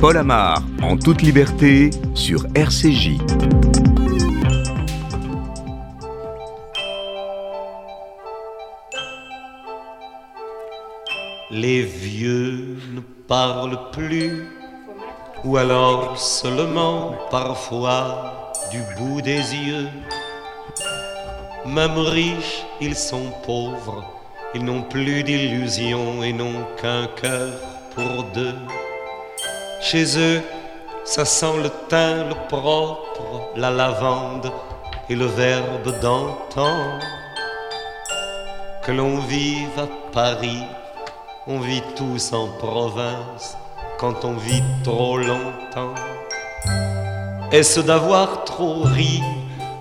Paul Amar, en toute liberté, sur RCJ. Les vieux ne parlent plus, ou alors seulement parfois du bout des yeux. Même riches, ils sont pauvres, ils n'ont plus d'illusions et n'ont qu'un cœur pour deux. Chez eux, ça sent le thym, le propre, la lavande et le verbe d'antan. Que l'on vive à Paris, on vit tous en province quand on vit trop longtemps. Est-ce d'avoir trop ri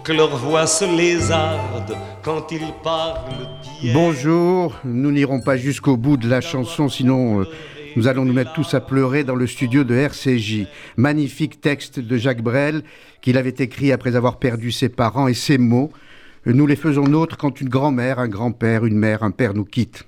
que leur voix se lézarde quand ils parlent Bonjour, nous n'irons pas jusqu'au bout de la chanson, sinon... Euh, nous allons nous mettre tous à pleurer dans le studio de RCJ. Magnifique texte de Jacques Brel qu'il avait écrit après avoir perdu ses parents et ses mots. Nous les faisons nôtres quand une grand-mère, un grand-père, une mère, un père nous quittent.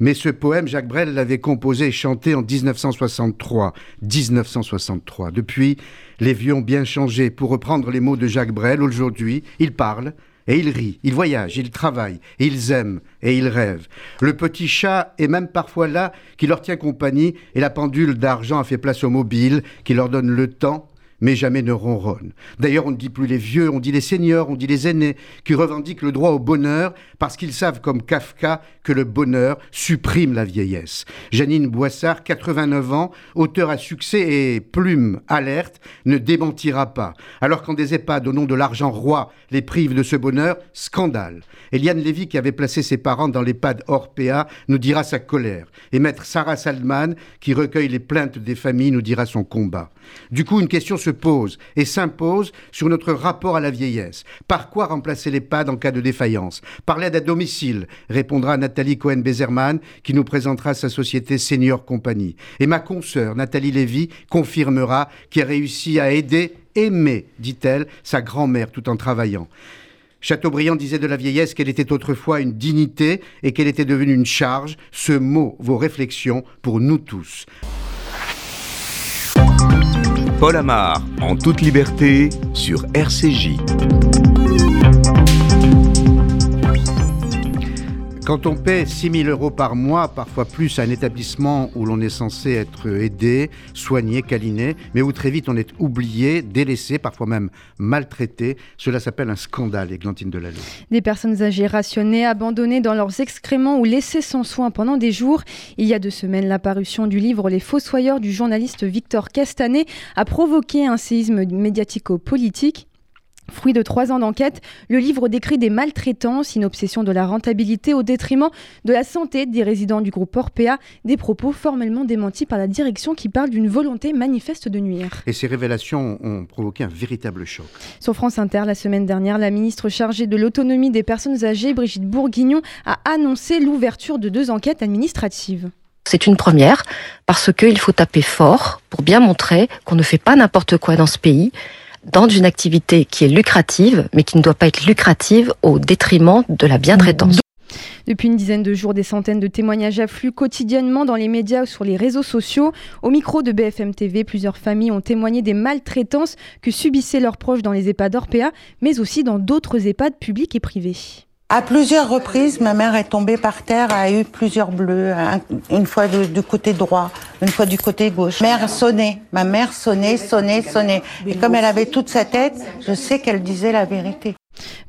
Mais ce poème, Jacques Brel l'avait composé et chanté en 1963. 1963. Depuis, les vieux ont bien changé. Pour reprendre les mots de Jacques Brel, aujourd'hui, il parle, et ils rient, ils voyagent, ils travaillent, ils aiment et ils rêvent. Le petit chat est même parfois là qui leur tient compagnie et la pendule d'argent a fait place au mobile qui leur donne le temps mais jamais ne ronronne. D'ailleurs, on ne dit plus les vieux, on dit les seigneurs, on dit les aînés, qui revendiquent le droit au bonheur parce qu'ils savent, comme Kafka, que le bonheur supprime la vieillesse. Janine Boissard, 89 ans, auteur à succès et plume alerte, ne démentira pas. Alors quand des EHPAD, au nom de l'argent roi, les privent de ce bonheur, scandale. Eliane Lévy, qui avait placé ses parents dans l'EHPAD Orpea, nous dira sa colère. Et maître Sarah Saldman, qui recueille les plaintes des familles, nous dira son combat. Du coup, une question se pose et s'impose sur notre rapport à la vieillesse. Par quoi remplacer l'EHPAD en cas de défaillance? Par l'aide à domicile, répondra Nathalie Cohen-Bezerman, qui nous présentera sa société Senior Company. Et ma consoeur, Nathalie Lévy, confirmera qu'il a réussi à aider, aimer, dit-elle, sa grand-mère tout en travaillant. Chateaubriand disait de la vieillesse qu'elle était autrefois une dignité et qu'elle était devenue une charge. Ce mot, vos réflexions pour nous tous. Paul Amar, en toute liberté, sur RCJ. Quand on paie 6 000 euros par mois, parfois plus, à un établissement où l'on est censé être aidé, soigné, câliné, mais où très vite on est oublié, délaissé, parfois même maltraité, cela s'appelle un scandale, Églantine Delalleux. Des personnes âgées rationnées, abandonnées dans leurs excréments ou laissées sans soin pendant des jours. Il y a deux semaines, l'apparition du livre Les Fossoyeurs du journaliste Victor Castanet a provoqué un séisme médiatico-politique. Fruit de trois ans d'enquête, le livre décrit des maltraitances, une obsession de la rentabilité au détriment de la santé des résidents du groupe Orpea, des propos formellement démentis par la direction qui parle d'une volonté manifeste de nuire. Et ces révélations ont provoqué un véritable choc. Sur France Inter, la semaine dernière, la ministre chargée de l'autonomie des personnes âgées, Brigitte Bourguignon, a annoncé l'ouverture de deux enquêtes administratives. C'est une première parce qu'il faut taper fort pour bien montrer qu'on ne fait pas n'importe quoi dans ce pays dans une activité qui est lucrative, mais qui ne doit pas être lucrative au détriment de la bientraitance. Depuis une dizaine de jours, des centaines de témoignages affluent quotidiennement dans les médias ou sur les réseaux sociaux. Au micro de BFM TV, plusieurs familles ont témoigné des maltraitances que subissaient leurs proches dans les EHPAD Orpea, mais aussi dans d'autres EHPAD publics et privés. À plusieurs reprises, ma mère est tombée par terre, a eu plusieurs bleus, une fois du, côté droit, une fois du côté gauche. Mère sonnait, ma mère sonnait, sonnait, sonnait. Et comme elle avait toute sa tête, je sais qu'elle disait la vérité.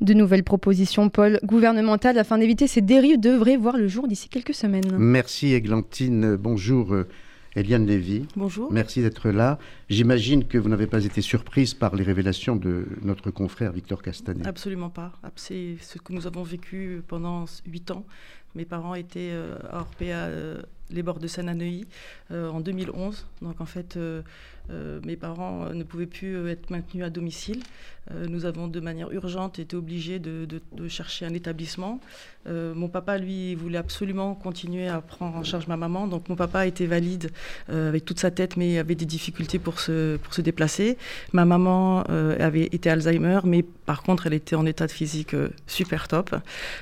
De nouvelles propositions, Paul, gouvernementales afin d'éviter ces dérives devraient voir le jour d'ici quelques semaines. Merci Églantine, bonjour. Eliane Lévy. Bonjour. Merci d'être là. J'imagine que vous n'avez pas été surprise par les révélations de notre confrère Victor Castanet. Absolument pas. C'est ce que nous avons vécu pendant huit ans. Mes parents étaient euh, à Orpea, euh, les bords de Sananeuilly, euh, en 2011. Donc en fait, mes parents ne pouvaient plus être maintenus à domicile. nous avons de manière urgente été obligés de, chercher un établissement. mon papa, lui, voulait absolument continuer à prendre en charge ma maman. Donc mon papa était valide avec toute sa tête, mais avait des difficultés pour se, pour se déplacer. Ma maman avait été Alzheimer, mais par contre, elle était en état de physique super top.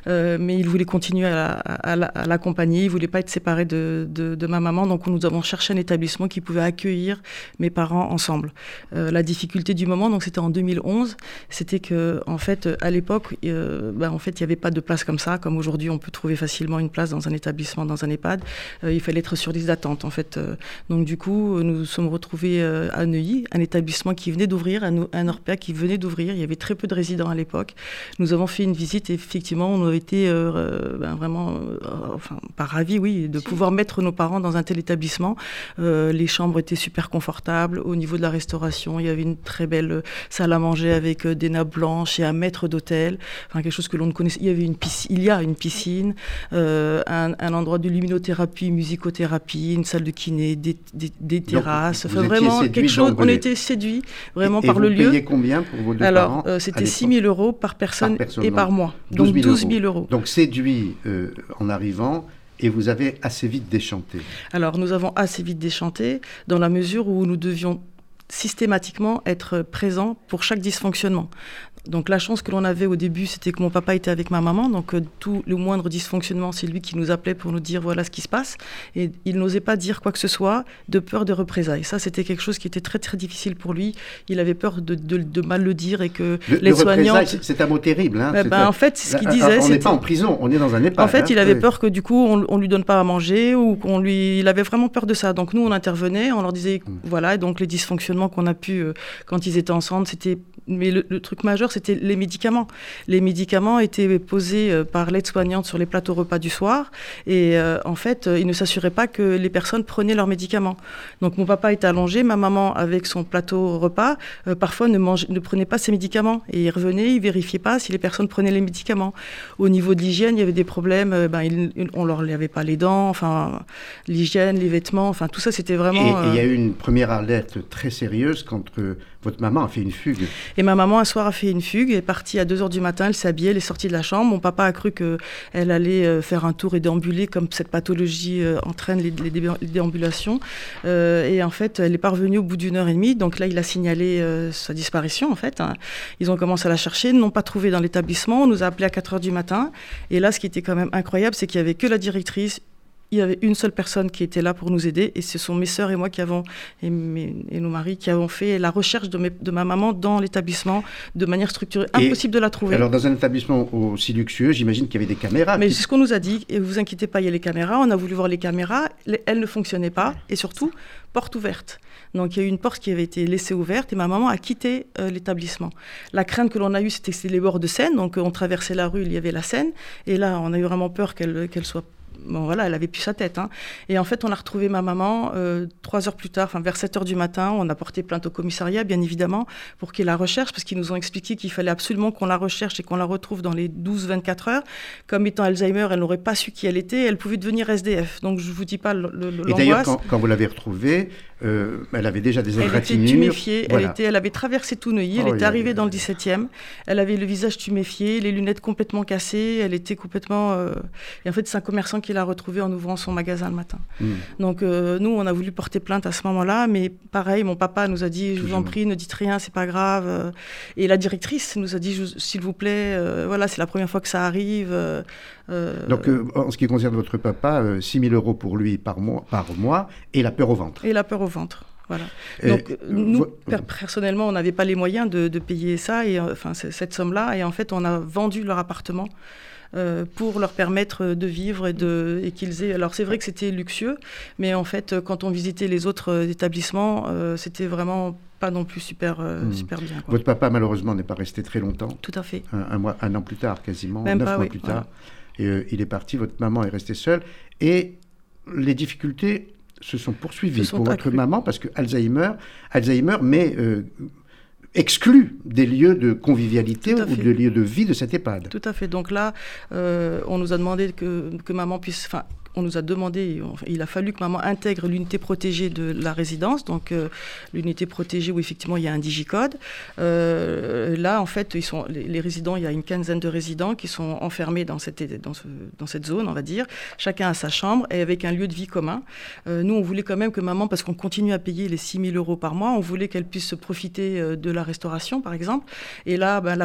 mais il voulait continuer à, l'accompagner. Il voulait pas être séparé de, de, de, ma maman. Donc nous avons cherché un établissement qui pouvait accueillir mes parents ensemble. la difficulté du moment, donc c'était en 2011, c'était que en fait à l'époque, ben, en fait il n'y avait pas de place comme ça, comme aujourd'hui on peut trouver facilement une place dans un établissement, dans un EHPAD. il fallait être sur liste d'attente en fait. donc du coup nous nous sommes retrouvés à Neuilly, un établissement qui venait d'ouvrir, un, un Orpea qui venait d'ouvrir. Il y avait très peu de résidents à l'époque. Nous avons fait une visite et effectivement, on a été euh, ben, vraiment, euh, enfin, pas ravis, oui, de pouvoir mettre nos parents dans un tel établissement. Euh, les chambres étaient super confortables. Au niveau de la restauration, il y avait une très belle salle à manger avec des nappes blanches et un maître d'hôtel. Enfin, quelque chose que l'on ne connaissait. Il y avait une piscine, il y a une piscine, un, endroit de luminothérapie, musicothérapie, une salle de kiné, des, terrasses. enfin, vraiment quelque chose. On était séduits vraiment et, par vous le lieu. Payez combien pour vos deux Alors, c'était 6 000 euros par personne, et par mois. Donc 12 000 euros. Donc séduit euh, en arrivant, et vous avez assez vite déchanté. Alors nous avons assez vite déchanté dans la mesure où nous devions systématiquement être présents pour chaque dysfonctionnement. Donc la chance que l'on avait au début, c'était que mon papa était avec ma maman, donc euh, tout le moindre dysfonctionnement, c'est lui qui nous appelait pour nous dire voilà ce qui se passe, et il n'osait pas dire quoi que ce soit de peur de représailles. Ça, c'était quelque chose qui était très très difficile pour lui. Il avait peur de, de, mal le dire et que les soignants. C'est un mot terrible. Hein, eh ben, en fait, ce qu'il disait, on n'est pas en prison, on est dans un EHPAD. En fait, hein, il avait peur que du coup, on, on lui donne pas à manger ou qu'on lui, il avait vraiment peur de ça. Donc nous, on intervenait, on leur disait mm. voilà, donc les dysfonctionnements qu'on a pu euh, quand ils étaient ensemble, c'était mais le, truc majeur, c'était les médicaments. Les médicaments étaient posés euh, par l'aide-soignante sur les plateaux repas du soir. Et euh, en fait, euh, ils ne s'assuraient pas que les personnes prenaient leurs médicaments. Donc mon papa était allongé, ma maman, avec son plateau repas, parfois ne, ne prenait pas ses médicaments. Et il revenait, il vérifiait pas si les personnes prenaient les médicaments. Au niveau de l'hygiène, il y avait des problèmes. ben, il, on leur lavait pas les dents, enfin, l'hygiène, les vêtements, enfin, tout ça, c'était vraiment... Et il y a eu une première alerte très sérieuse quand votre maman a fait une fugue. Et ma maman, un soir, a fait une fugue, est partie à 2h du matin, elle s'est habillée, elle est sortie de la chambre. Mon papa a cru qu'elle allait euh, faire un tour et déambuler, comme cette pathologie euh, entraîne les, déambulations. Euh, et en fait, elle est parvenue au bout d'une heure et demie. Donc là, il a signalé sa disparition, en fait. Hein. Ils ont commencé à la chercher, n'ont pas trouvé dans l'établissement. On nous a appelé à 4h du matin. Et là, ce qui était quand même incroyable, c'est qu'il y avait que la directrice, il y avait une seule personne qui était là pour nous aider, et ce sont mes sœurs et moi qui avons, et, et nos maris qui avons fait la recherche de, de ma maman dans l'établissement de manière structurée. Impossible de la trouver. Alors, dans un établissement aussi luxueux, j'imagine qu'il y avait des caméras. Mais c'est ce qu'on nous a dit, et vous inquiétez pas, il y a les caméras. On a voulu voir les caméras, elles ne fonctionnaient pas, et surtout, porte ouverte. Donc il y a eu une porte qui avait été laissée ouverte et ma maman a quitté euh, l'établissement. La crainte que l'on a eue, c'était les bords de Seine. Donc on traversait la rue, il y avait la Seine. Et là, on a eu vraiment peur qu'elle qu'elle soit bon voilà, elle avait plus sa tête. Hein. Et en fait, on a retrouvé ma maman euh, trois heures plus tard, enfin vers 7 heures du matin. On a porté plainte au commissariat, bien évidemment, pour qu'il la recherche, parce qu'ils nous ont expliqué qu'il fallait absolument qu'on la recherche et qu'on la retrouve dans les 12-24 heures. Comme étant Alzheimer, elle n'aurait pas su qui elle était, elle pouvait devenir SDF. Donc je vous dis pas l'angoisse. Et d'ailleurs, quand, vous l'avez retrouvée, euh, elle avait déjà des. Elle était tuméfiée, elle, était, elle avait traversé tout Neuilly, elle oh, était arrivée dans le 17e, elle avait le visage tuméfié, les lunettes complètement cassées, elle était complètement... Euh, et en fait, c'est un commerçant qui l'a retrouvée en ouvrant son magasin le matin. Hmm. Donc euh, nous, on a voulu porter plainte à ce moment-là, mais pareil, mon papa nous a dit, je vous en prie, ne dites rien, c'est pas grave. Et la directrice nous a dit, s'il vous plaît, voilà, c'est la première fois que ça arrive. Donc en ce qui concerne votre papa, 6 000 euros pour lui par mois, par mois et la peur au ventre. Et la peur au ventre. Voilà. Donc, nous, personnellement, on n'avait pas les moyens de, payer ça, et, euh, enfin, cette somme-là. Et en fait, on a vendu leur appartement euh, pour leur permettre de vivre et, de, et qu'ils aient. Alors, c'est vrai que c'était luxueux, mais en fait, quand on visitait les autres euh, établissements, c'était vraiment pas non plus super, hmm. super bien. Votre papa, malheureusement, n'est pas resté très longtemps. Tout à fait. Un, mois, un an plus tard, quasiment, neuf mois plus tard. Et, il est parti, votre maman est restée seule. Et les difficultés se sont poursuivis pour votre maman parce que Alzheimer, Alzheimer mais exclut des lieux de convivialité ou des lieux de vie de cette EHPAD. Tout à fait. Donc là, euh, on nous a demandé que, que maman puisse, enfin, on nous a demandé, il a fallu que maman intègre l'unité protégée de la résidence, donc euh, l'unité protégée où effectivement il y a un digicode. Euh, là, en fait, ils sont, les, résidents, il y a une quinzaine de résidents qui sont enfermés dans cette, dans, cette zone, on va dire, chacun à sa chambre et avec un lieu de vie commun. Euh, nous, on voulait quand même que maman, parce qu'on continue à payer les 6 000 euros par mois, on voulait qu'elle puisse profiter de la restauration, par exemple. Et là, ben,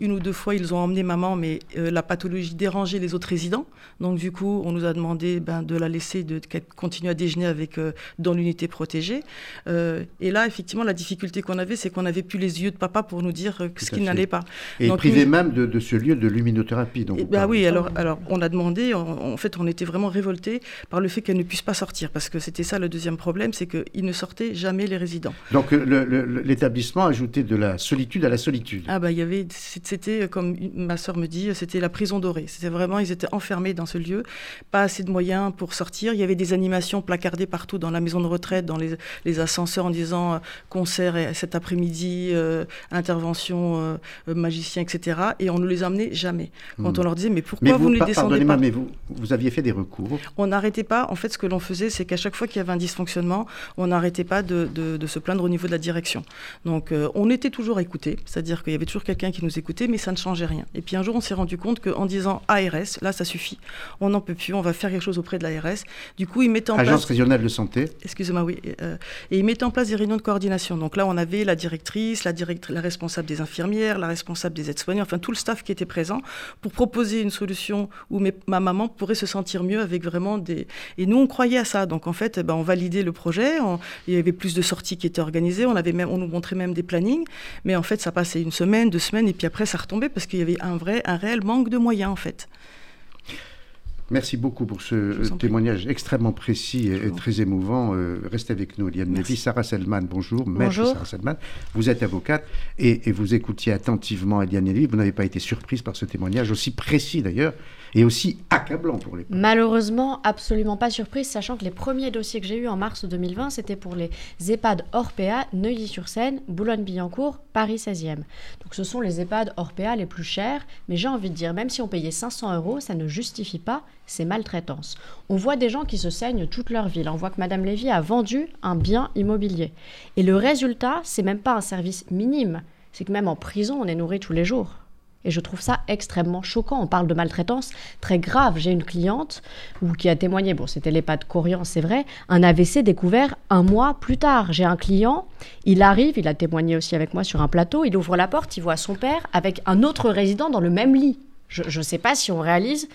une ou deux fois, ils ont emmené maman, mais la pathologie dérangeait les autres résidents. Donc, du coup, on nous a demandé ben, de la laisser, de, continuer à déjeuner avec, dans l'unité protégée. et là, effectivement, la difficulté qu'on avait, c'est qu'on n'avait plus les yeux de papa pour nous dire ce qui n'allait pas. Et privé même de, ce lieu de luminothérapie. Donc, bah oui, alors, alors on a demandé, en, fait, on était vraiment révoltés par le fait qu'elle ne puisse pas sortir, parce que c'était ça le deuxième problème, c'est qu'ils ne sortaient jamais les résidents. Donc l'établissement ajoutait de la solitude à la solitude. Ah bah il y avait, c'était comme ma soeur me dit, c'était la prison dorée. C'était vraiment, ils étaient enfermés dans ce lieu, pas assez de moyens pour sortir. Il y avait des animations placardées partout dans la maison de retraite, dans les, ascenseurs en disant euh, concert cet après-midi, euh, intervention euh, magicien, etc. Et on ne les amenait jamais. Quand hmm. on leur disait mais pourquoi vous, ne les descendez pas? Mais vous, vous aviez fait des recours? On n'arrêtait pas. En fait, ce que l'on faisait, c'est qu'à chaque fois qu'il y avait un dysfonctionnement, on n'arrêtait pas de, de, se plaindre au niveau de la direction. Donc on était toujours écoutés, c'est-à-dire qu'il y avait toujours quelqu'un qui nous écoutait, mais ça ne changeait rien. Et puis un jour, on s'est rendu compte qu'en disant ARS, là, ça suffit. On n'en peut plus, on va faire quelque chose auprès de l'ARS. Du coup, ils mettaient en Agence régionale de santé. Excusez-moi, oui. Euh, et ils mettaient en place des réunions de coordination. Donc là, on avait la directrice, la, responsable des infirmières, la responsable des aides-soignants, enfin tout le staff qui était présent pour proposer une solution où ma maman pourrait se sentir mieux avec vraiment des. Et nous, on croyait à ça. Donc en fait, ben, on validait le projet. Il y avait plus de sorties qui étaient organisées. On avait même, on nous montrait même des plannings. Mais en fait, ça passait une semaine, deux semaines, et puis après, ça retombait parce qu'il y avait un vrai, un réel manque de moyens, en fait. Merci beaucoup pour ce témoignage extrêmement précis et, très émouvant. Euh, restez avec nous, Eliane Lévy. Sarah Selman, bonjour. Maître Sarah Selman, vous êtes avocate et, vous écoutiez attentivement Eliane Lévy. Vous n'avez pas été surprise par ce témoignage, aussi précis d'ailleurs, et aussi accablant pour les Malheureusement, absolument pas surprise, sachant que les premiers dossiers que j'ai eus en mars 2020, c'était pour les EHPAD Orpea, Neuilly-sur-Seine, Boulogne-Billancourt, Paris 16e. Donc ce sont les EHPAD Orpea les plus chers, mais j'ai envie de dire, même si on payait 500 euros, ça ne justifie pas ces maltraitances. On voit des gens qui se saignent toute leur vie. on voit que Madame Lévy a vendu un bien immobilier. Et le résultat, c'est même pas un service minime. C'est que même en prison, on est nourri tous les jours. Et je trouve ça extrêmement choquant. On parle de maltraitance très grave. J'ai une cliente ou qui a témoigné, bon, c'était l'EHPAD Corian, c'est vrai, un AVC découvert un mois plus tard. J'ai un client, il arrive, il a témoigné aussi avec moi sur un plateau, il ouvre la porte, il voit son père avec un autre résident dans le même lit. Je ne sais pas si on réalise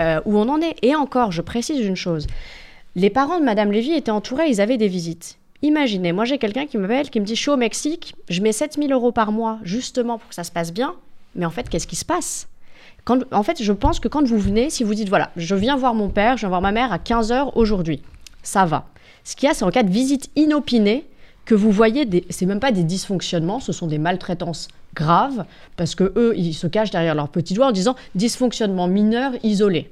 euh, où on en est. Et encore, je précise une chose. Les parents de Madame Lévy étaient entourés, ils avaient des visites. Imaginez, moi j'ai quelqu'un qui m'appelle, qui me dit, je suis au Mexique, je mets 7000 euros par mois justement pour que ça se passe bien. Mais en fait, qu'est-ce qui se passe? En fait, je pense que quand vous venez, si vous dites, voilà, je viens voir mon père, je viens voir ma mère à 15h aujourd'hui, ça va. Ce qu'il y a, c'est en cas de visite inopinée que vous voyez, des... c'est même pas des dysfonctionnements, ce sont des maltraitances graves, parce que eux, ils se cachent derrière leur petit doigt en disant dysfonctionnement mineur isolé.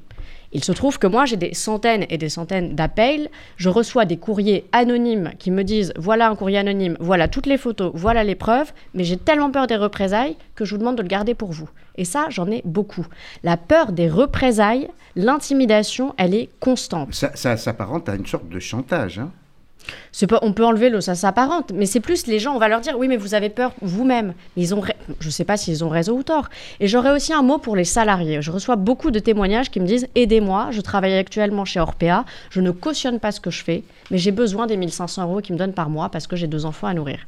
Il se trouve que moi, j'ai des centaines et des centaines d'appels. Je reçois des courriers anonymes qui me disent voilà un courrier anonyme, voilà toutes les photos, voilà les preuves, mais j'ai tellement peur des représailles que je vous demande de le garder pour vous. Et ça, j'en ai beaucoup. La peur des représailles, l'intimidation, elle est constante. Ça, s'apparente à une sorte de chantage. Hein on peut enlever le ça s'apparente, mais c'est plus les gens, on va leur dire oui, mais vous avez peur vous-même. Ils ont, je ne sais pas s'ils ont raison ou tort. Et j'aurais aussi un mot pour les salariés. Je reçois beaucoup de témoignages qui me disent aidez-moi, je travaille actuellement chez Orpea, je ne cautionne pas ce que je fais, mais j'ai besoin des 1500 euros qu'ils me donnent par mois parce que j'ai deux enfants à nourrir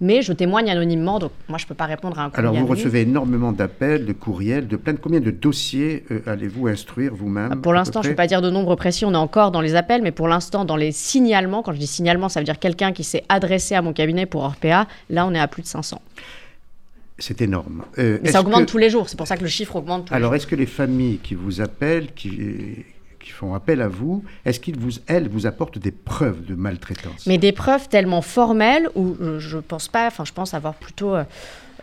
mais je témoigne anonymement, donc moi je ne peux pas répondre à un. Alors vous recevez énormément d'appels, de courriels, de plaintes. Combien de dossiers euh, allez-vous instruire vous-même ah, Pour l'instant, je ne peux pas dire de nombre précis, on est encore dans les appels, mais pour l'instant, dans les signalements, quand je dis signalement, ça veut dire quelqu'un qui s'est adressé à mon cabinet pour Orpea, là on est à plus de 500. C'est énorme. Euh, mais ça augmente tous les jours, c'est pour ça que le chiffre augmente tous Alors, est-ce que les familles qui vous appellent, qui, font appel à vous, est-ce qu'ils vous, apportent des preuves de maltraitance? Mais des preuves tellement formelles où euh, je pense pas, enfin je pense avoir plutôt, euh,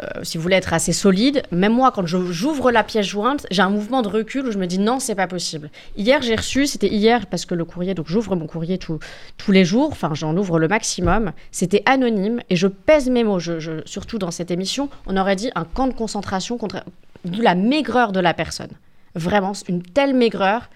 euh, si vous voulez être assez solide, même moi quand j'ouvre la pièce jointe, j'ai un mouvement de recul où je me dis non, c'est pas possible. Hier j'ai reçu, c'était hier parce que le courrier, donc j'ouvre mon courrier tous les jours, enfin j'en ouvre le maximum, c'était anonyme et je pèse mes mots, je, surtout dans cette émission, on aurait dit un camp de concentration contre la maigreur de la personne. Vraiment, une telle maigreur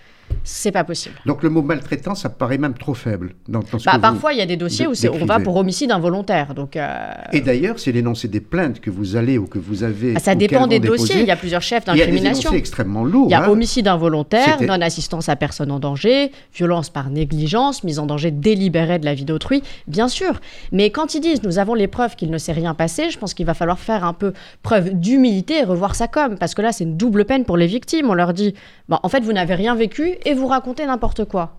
c'est pas possible. Donc le mot maltraitant, ça paraît même trop faible. Dans, bah, parfois, il y a des dossiers où on va pour homicide involontaire. Donc, euh, Et d'ailleurs, c'est l'énoncé des plaintes que vous allez ou que vous avez. Ah, ça dépend des dossiers. Il y a plusieurs chefs d'incrimination. Il y a extrêmement lourds. Il y a hein. homicide involontaire, non-assistance à personne en danger, violence par négligence, mise en danger délibérée de la vie d'autrui, bien sûr. Mais quand ils disent nous avons les preuves qu'il ne s'est rien passé, je pense qu'il va falloir faire un peu preuve d'humilité et revoir ça comme. Parce que là, c'est une double peine pour les victimes. On leur dit bah, en fait, vous n'avez rien vécu et vous racontez n'importe quoi.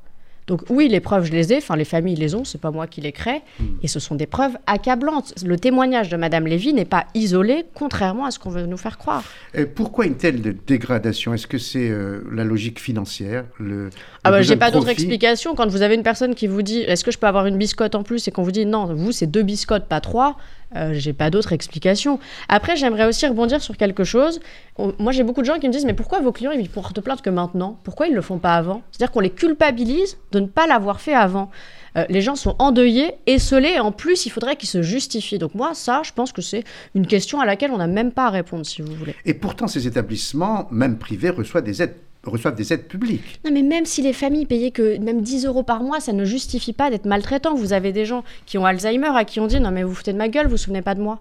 Donc oui, les preuves, je les ai, enfin les familles les ont, c'est pas moi qui les crée, hmm. et ce sont des preuves accablantes. Le témoignage de Madame Lévy n'est pas isolé, contrairement à ce qu'on veut nous faire croire. Et pourquoi une telle dégradation? Est-ce que c'est euh, la logique financière le, Ah bah, j'ai pas d'autre explication. Quand vous avez une personne qui vous dit, est-ce que je peux avoir une biscotte en plus, et qu'on vous dit non, vous c'est deux biscottes, pas trois, euh, j'ai pas d'autre explication. Après, j'aimerais aussi rebondir sur quelque chose. Moi, j'ai beaucoup de gens qui me disent Mais pourquoi vos clients ils portent plainte que maintenant? Pourquoi ils le font pas avant? C'est-à-dire qu'on les culpabilise de ne pas l'avoir fait avant. Euh, les gens sont endeuillés, esselés, et en plus, il faudrait qu'ils se justifient. Donc, moi, ça, je pense que c'est une question à laquelle on n'a même pas à répondre, si vous voulez. Et pourtant, ces établissements, même privés, reçoivent des aides reçoivent des aides publiques. Non, mais même si les familles payaient que même 10 euros par mois, ça ne justifie pas d'être maltraitant. Vous avez des gens qui ont Alzheimer à qui on dit non mais vous foutez de ma gueule, vous vous souvenez pas de moi.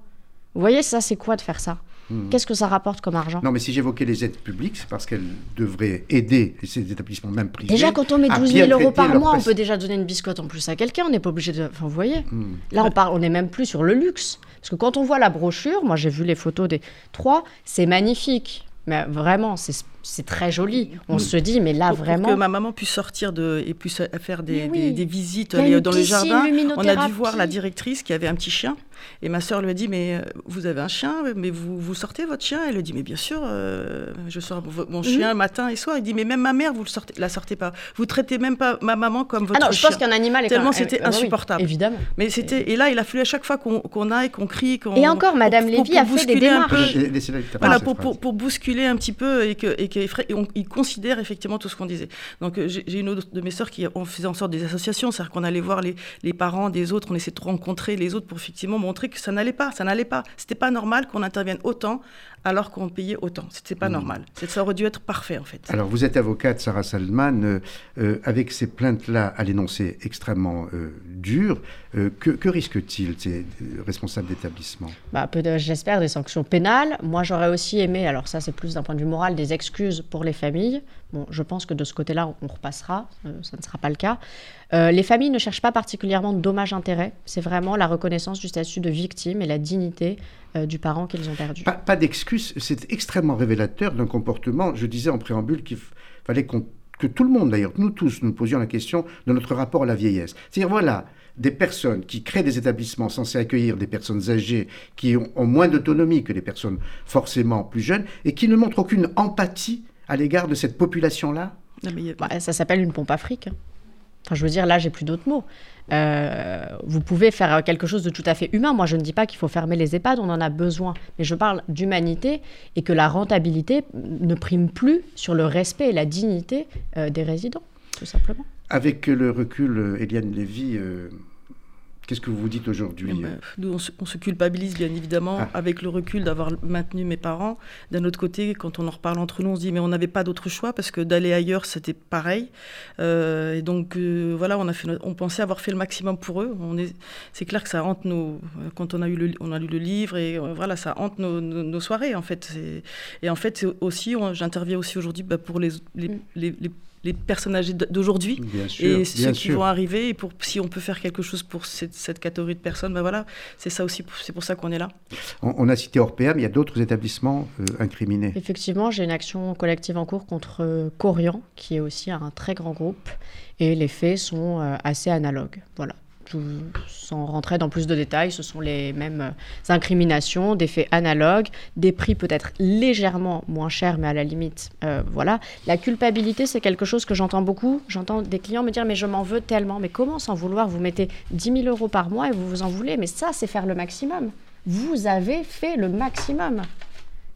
Vous voyez, ça c'est quoi de faire ça? Hmm. Qu'est-ce que ça rapporte comme argent? Non, mais si j'évoquais les aides publiques, c'est parce qu'elles devraient aider ces établissements même privés. Déjà, quand on met 12 000 euros par mois, on peut déjà donner une biscotte en plus à quelqu'un. On n'est pas obligé de. Enfin, vous voyez hmm. Là, on parle, on n'est même plus sur le luxe. Parce que quand on voit la brochure, moi j'ai vu les photos des trois, c'est magnifique. Mais vraiment, c'est c'est très joli. On se dit, mais là, vraiment. Pour que ma maman puisse sortir de, et puisse faire des, des, visites dans le jardin, on a dû voir la directrice qui avait un petit chien. Et ma sœur lui a dit, mais euh, vous avez un chien, mais vous, vous sortez votre chien? Elle lui dit, mais bien sûr, euh, je sors mon mhm. chien matin et soir. Il dit, mais même ma mère, vous ne sortez, la sortez pas. Vous traitez même pas ma maman comme votre chien. Ah non, je pense qu'un animal est Tellement c'était ah insupportable. évidemment. Mais c'était, et là, il a fallu à chaque fois qu'on aille, qu'on crie, qu'on. Et encore, Madame Lévy a fait des démarches. Voilà, pour, pour, bousculer un petit peu et que, et considère effectivement tout ce qu'on disait. Donc euh, j'ai une autre de mes sœurs qui on faisait en sorte des associations, c'est-à-dire qu'on allait voir les, les, parents des autres, on essayait de rencontrer les autres pour effectivement montrer que ça n'allait pas, ça n'allait pas. C'était pas normal qu'on intervienne autant alors qu'on payait autant. C'était pas mmh. normal. Ça aurait dû être parfait en fait. Alors vous êtes avocate, Sarah Salman, euh, euh, avec ces plaintes-là à l'énoncé extrêmement dur, que, que risquent-ils ces responsables d'établissement? Bah, J'espère des sanctions pénales. Moi j'aurais aussi aimé, alors ça c'est plus d'un point de vue moral, des excuses pour les familles Bon, je pense que de ce côté-là, on repassera, euh, ça ne sera pas le cas. Euh, les familles ne cherchent pas particulièrement de dommages-intérêts, c'est vraiment la reconnaissance du statut de victime et la dignité euh, du parent qu'ils ont perdu. Pas, pas d'excuse, c'est extrêmement révélateur d'un comportement. Je disais en préambule qu'il fallait que tout le monde, d'ailleurs, nous tous, nous posions la question de notre rapport à la vieillesse. C'est-à-dire, voilà, des personnes qui créent des établissements censés accueillir des personnes âgées qui ont, ont moins d'autonomie que les personnes forcément plus jeunes et qui ne montrent aucune empathie à l'égard de cette population-là bah, Ça s'appelle une pompe afrique. Hein. Enfin, je veux dire, là, j'ai plus d'autres mots. Euh, vous pouvez faire quelque chose de tout à fait humain. Moi, je ne dis pas qu'il faut fermer les EHPAD, on en a besoin. Mais je parle d'humanité et que la rentabilité ne prime plus sur le respect et la dignité euh, des résidents, tout simplement. Avec le recul, euh, Eliane Lévy, Qu'est-ce que vous vous dites aujourd'hui eh ben, Nous, on se, culpabilise bien évidemment ah. avec le recul d'avoir maintenu mes parents. D'un autre côté, quand on en reparle entre nous, on se dit mais on n'avait pas d'autre choix parce que d'aller ailleurs, c'était pareil. Euh, et donc euh, voilà, on a fait, on pensait avoir fait le maximum pour eux. On est, c'est clair que ça hante nos, quand on a eu le, on a lu le livre et euh, voilà, ça hante nos, soirées en fait. Et en fait, aussi, j'interviens aussi aujourd'hui bah, pour les, les, mm. les, les les personnes âgées d'aujourd'hui et ceux qui vont arriver. Et pour, si on peut faire quelque chose pour cette, catégorie de personnes, ben voilà, c'est ça aussi, c'est pour ça qu'on est là. On, a cité Orpea, mais il y a d'autres établissements euh, incriminés. Effectivement, j'ai une action collective en cours contre euh, Corian, qui est aussi un très grand groupe, et les faits sont euh, assez analogues. Voilà sans rentrer dans plus de détails, ce sont les mêmes euh, incriminations, des faits analogues, des prix peut-être légèrement moins chers, mais à la limite, euh, voilà. La culpabilité, c'est quelque chose que j'entends beaucoup. J'entends des clients me dire, mais je m'en veux tellement. Mais comment s'en vouloir Vous mettez 10 000 euros par mois et vous vous en voulez? Mais ça, c'est faire le maximum. Vous avez fait le maximum.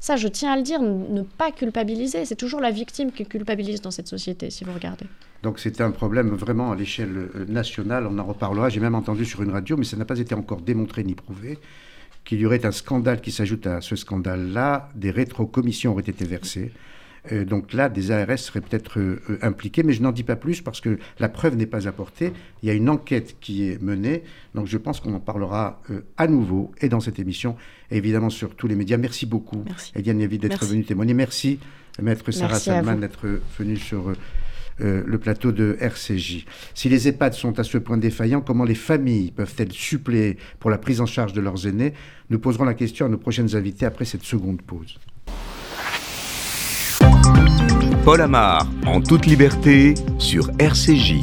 Ça, je tiens à le dire, ne pas culpabiliser. C'est toujours la victime qui culpabilise dans cette société, si vous regardez. Donc c'est un problème vraiment à l'échelle euh, nationale, on en reparlera. J'ai même entendu sur une radio, mais ça n'a pas été encore démontré ni prouvé, qu'il y aurait un scandale qui s'ajoute à ce scandale-là. Des rétrocommissions auraient été versées. Euh, donc là, des ARS seraient peut-être euh, impliqués, mais je n'en dis pas plus parce que la preuve n'est pas apportée. Il y a une enquête qui est menée, donc je pense qu'on en parlera à nouveau et dans cette émission, et évidemment sur tous les médias. Merci beaucoup, Merci. Eliane d'être venue témoigner. Merci, Maître Sarah Salman, d'être venue sur euh, le plateau de RCJ. Si les EHPAD sont à ce point défaillants, comment les familles peuvent-elles suppléer pour la prise en charge de leurs aînés? Nous poserons la question à nos prochaines invités après cette seconde pause. Paul Amar, en toute liberté, sur RCJ.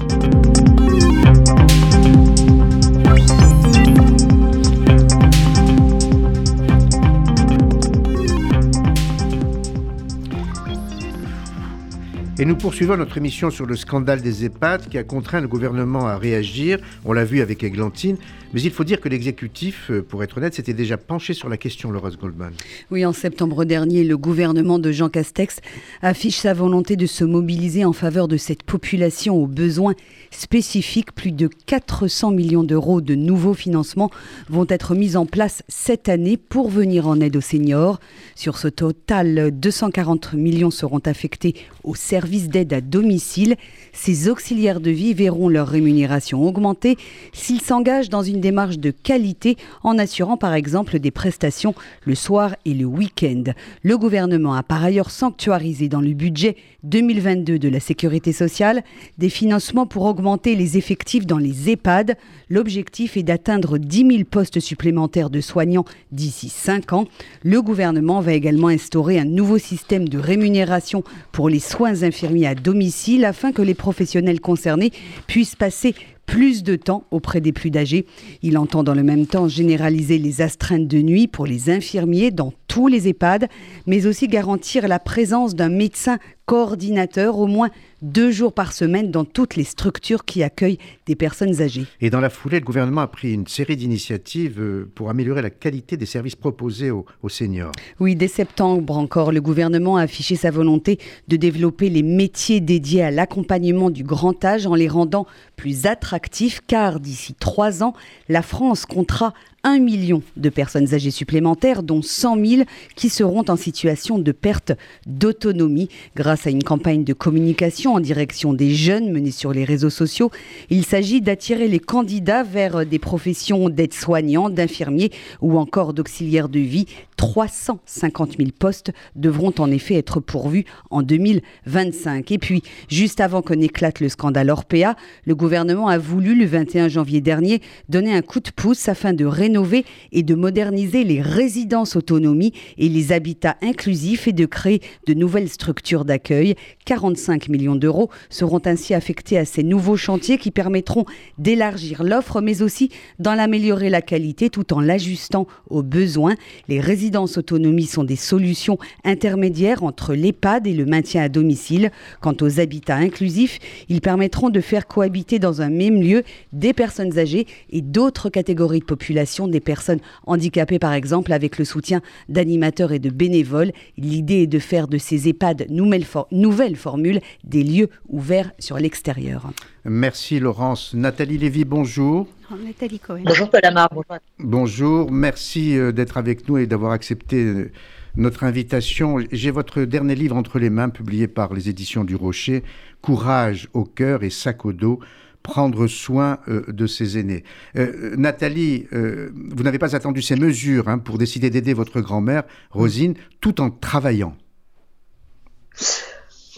Et nous poursuivons notre émission sur le scandale des EHPAD qui a contraint le gouvernement à réagir. On l'a vu avec Eglantine. Mais il faut dire que l'exécutif, euh, pour être honnête, s'était déjà penché sur la question, Laurence Goldman. Oui, en septembre dernier, le gouvernement de Jean Castex affiche sa volonté de se mobiliser en faveur de cette population aux besoins spécifiques. Plus de 400 millions d'euros de nouveaux financements vont être mis en place cette année pour venir en aide aux seniors. Sur ce total, 240 millions seront affectés aux services d'aide à domicile. Ces auxiliaires de vie verront leur rémunération augmenter s'ils s'engagent dans une démarche de qualité en assurant par exemple des prestations le soir et le week-end. Le gouvernement a par ailleurs sanctuarisé dans le budget 2022 de la sécurité sociale des financements pour augmenter les effectifs dans les EHPAD. L'objectif est d'atteindre 10 000 postes supplémentaires de soignants d'ici 5 ans. Le gouvernement va également instaurer un nouveau système de rémunération pour les soins infirmiers à domicile afin que les professionnels concernés puissent passer plus de temps auprès des plus âgés. Il entend dans le même temps généraliser les astreintes de nuit pour les infirmiers dans tous les EHPAD, mais aussi garantir la présence d'un médecin coordinateur au moins deux jours par semaine dans toutes les structures qui accueillent des personnes âgées. Et dans la foulée, le gouvernement a pris une série d'initiatives euh, pour améliorer la qualité des services proposés aux, aux, seniors. Oui, dès septembre encore, le gouvernement a affiché sa volonté de développer les métiers dédiés à l'accompagnement du grand âge en les rendant plus attractifs, car d'ici trois ans, la France comptera 1 million de personnes âgées supplémentaires, dont 100 000 qui seront en situation de perte d'autonomie grâce à une campagne de communication en direction des jeunes menée sur les réseaux sociaux. Il s'agit d'attirer les candidats vers des professions d'aide-soignants, d'infirmiers ou encore d'auxiliaires de vie. 350 000 postes devront en effet être pourvus en 2025. Et puis, juste avant qu'on éclate le scandale Orpea, le gouvernement a voulu, le 21 janvier dernier, donner un coup de pouce afin de rénover et de moderniser les résidences autonomie et les habitats inclusifs et de créer de nouvelles structures d'accueil. 45 millions d'euros seront ainsi affectés à ces nouveaux chantiers qui permettront d'élargir l'offre mais aussi d'en améliorer la qualité tout en l'ajustant aux besoins. Les résidences autonomie sont des solutions intermédiaires entre l'EHPAD et le maintien à domicile. Quant aux habitats inclusifs, ils permettront de faire cohabiter dans un même lieu des personnes âgées et d'autres catégories de population, des personnes handicapées par exemple, avec le soutien d'animateurs et de bénévoles. L'idée est de faire de ces EHPAD nouvelles, for formules des lieux ouverts sur l'extérieur. Merci Laurence. Nathalie Lévy, bonjour. Nathalie Cohen. Bonjour Palamar. Bonjour. Bonjour, merci d'être avec nous et d'avoir accepté notre invitation. J'ai votre dernier livre entre les mains, publié par les éditions du Rocher, Courage au cœur et sac au dos prendre soin euh, de ses aînés. Euh, Nathalie, euh, vous n'avez pas attendu ces mesures hein, pour décider d'aider votre grand-mère, Rosine, tout en travaillant.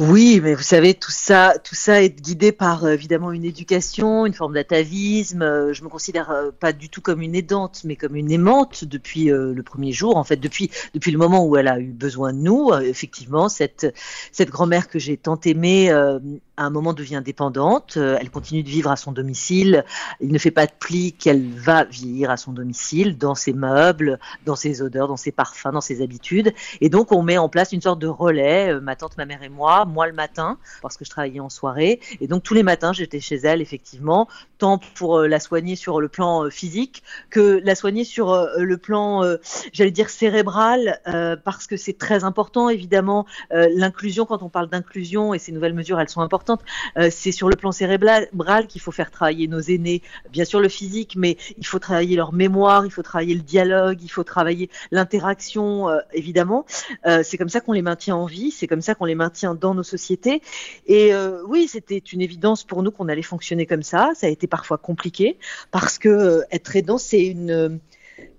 Oui, mais vous savez, tout ça, tout ça est guidé par évidemment une éducation, une forme d'atavisme. Je me considère pas du tout comme une aidante, mais comme une aimante depuis le premier jour. En fait, depuis depuis le moment où elle a eu besoin de nous, effectivement, cette cette grand-mère que j'ai tant aimée à un moment devient dépendante, euh, elle continue de vivre à son domicile, il ne fait pas de pli qu'elle va vieillir à son domicile, dans ses meubles, dans ses odeurs, dans ses parfums, dans ses habitudes. Et donc on met en place une sorte de relais, euh, ma tante, ma mère et moi, moi le matin, parce que je travaillais en soirée. Et donc tous les matins j'étais chez elle, effectivement, tant pour euh, la soigner sur le plan physique que la soigner sur le plan, j'allais dire, cérébral, parce que c'est très important, évidemment, l'inclusion, quand on parle d'inclusion, et ces nouvelles mesures, elles sont importantes euh, c'est sur le plan cérébral qu'il faut faire travailler nos aînés. Bien sûr le physique, mais il faut travailler leur mémoire, il faut travailler le dialogue, il faut travailler l'interaction, euh, évidemment. Euh, c'est comme ça qu'on les maintient en vie, c'est comme ça qu'on les maintient dans nos sociétés. Et oui, c'était une évidence pour nous qu'on allait fonctionner comme ça. Ça a été parfois compliqué parce que être aidant, c'est une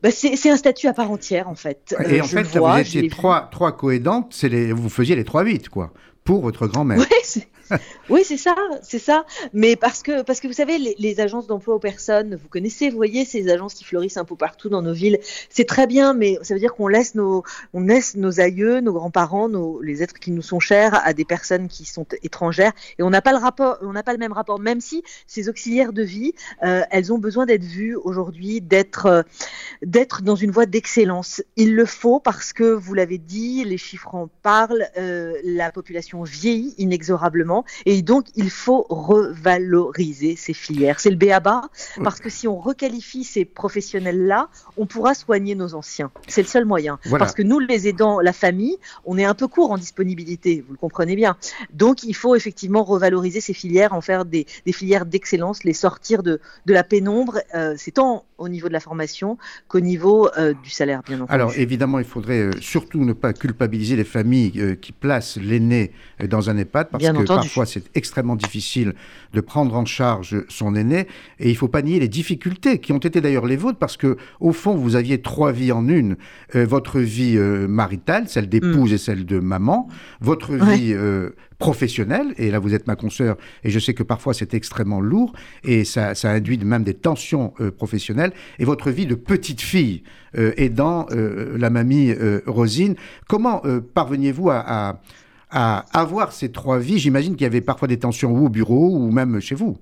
bah c'est un statut à part entière en fait. Et en fait, vous étiez trois, trois coaidantes, les, vous faisiez les trois 8 quoi pour votre grand-mère. Oui, c'est ça, c'est ça. Mais parce que, parce que vous savez, les, agences d'emploi aux personnes, vous connaissez, vous voyez ces agences qui fleurissent un peu partout dans nos villes. C'est très bien, mais ça veut dire qu'on laisse nos, on laisse nos aïeux, nos grands-parents, nos, les êtres qui nous sont chers à des personnes qui sont étrangères, et on n'a pas le rapport, on n'a pas le même rapport. Même si ces auxiliaires de vie, euh, elles ont besoin d'être vues aujourd'hui, d'être, euh, d'être dans une voie d'excellence. Il le faut parce que vous l'avez dit, les chiffres en parlent, euh, la population vieillit inexorablement et donc, il faut revaloriser ces filières. C'est le béaba, parce que si on requalifie ces professionnels-là, on pourra soigner nos anciens. C'est le seul moyen. Parce que nous, les aidants, la famille, on est un peu court en disponibilité, vous le comprenez bien. Donc, il faut effectivement revaloriser ces filières, en faire des, filières d'excellence, les sortir de, de la pénombre. Euh, c'est tant au niveau de la formation qu'au niveau euh, du salaire, bien entendu. Alors, évidemment, il faudrait euh, surtout ne pas culpabiliser les familles qui placent l'aîné dans un EHPAD, parce que parfois, c'est extrêmement difficile de prendre en charge son aîné. Et il ne faut pas nier les difficultés qui ont été d'ailleurs les vôtres, parce que au fond, vous aviez trois vies en une. Euh, votre vie euh, maritale, celle d'épouse mm. et celle de maman, votre vie euh, professionnelle, et là vous êtes ma consoeur, et je sais que parfois c'est extrêmement lourd, et ça, ça induit même des tensions professionnelles, et votre vie de petite fille, aidant la mamie Rosine. Comment parveniez-vous à à avoir ces trois vies, j'imagine qu'il y avait parfois des tensions au bureau ou même chez vous.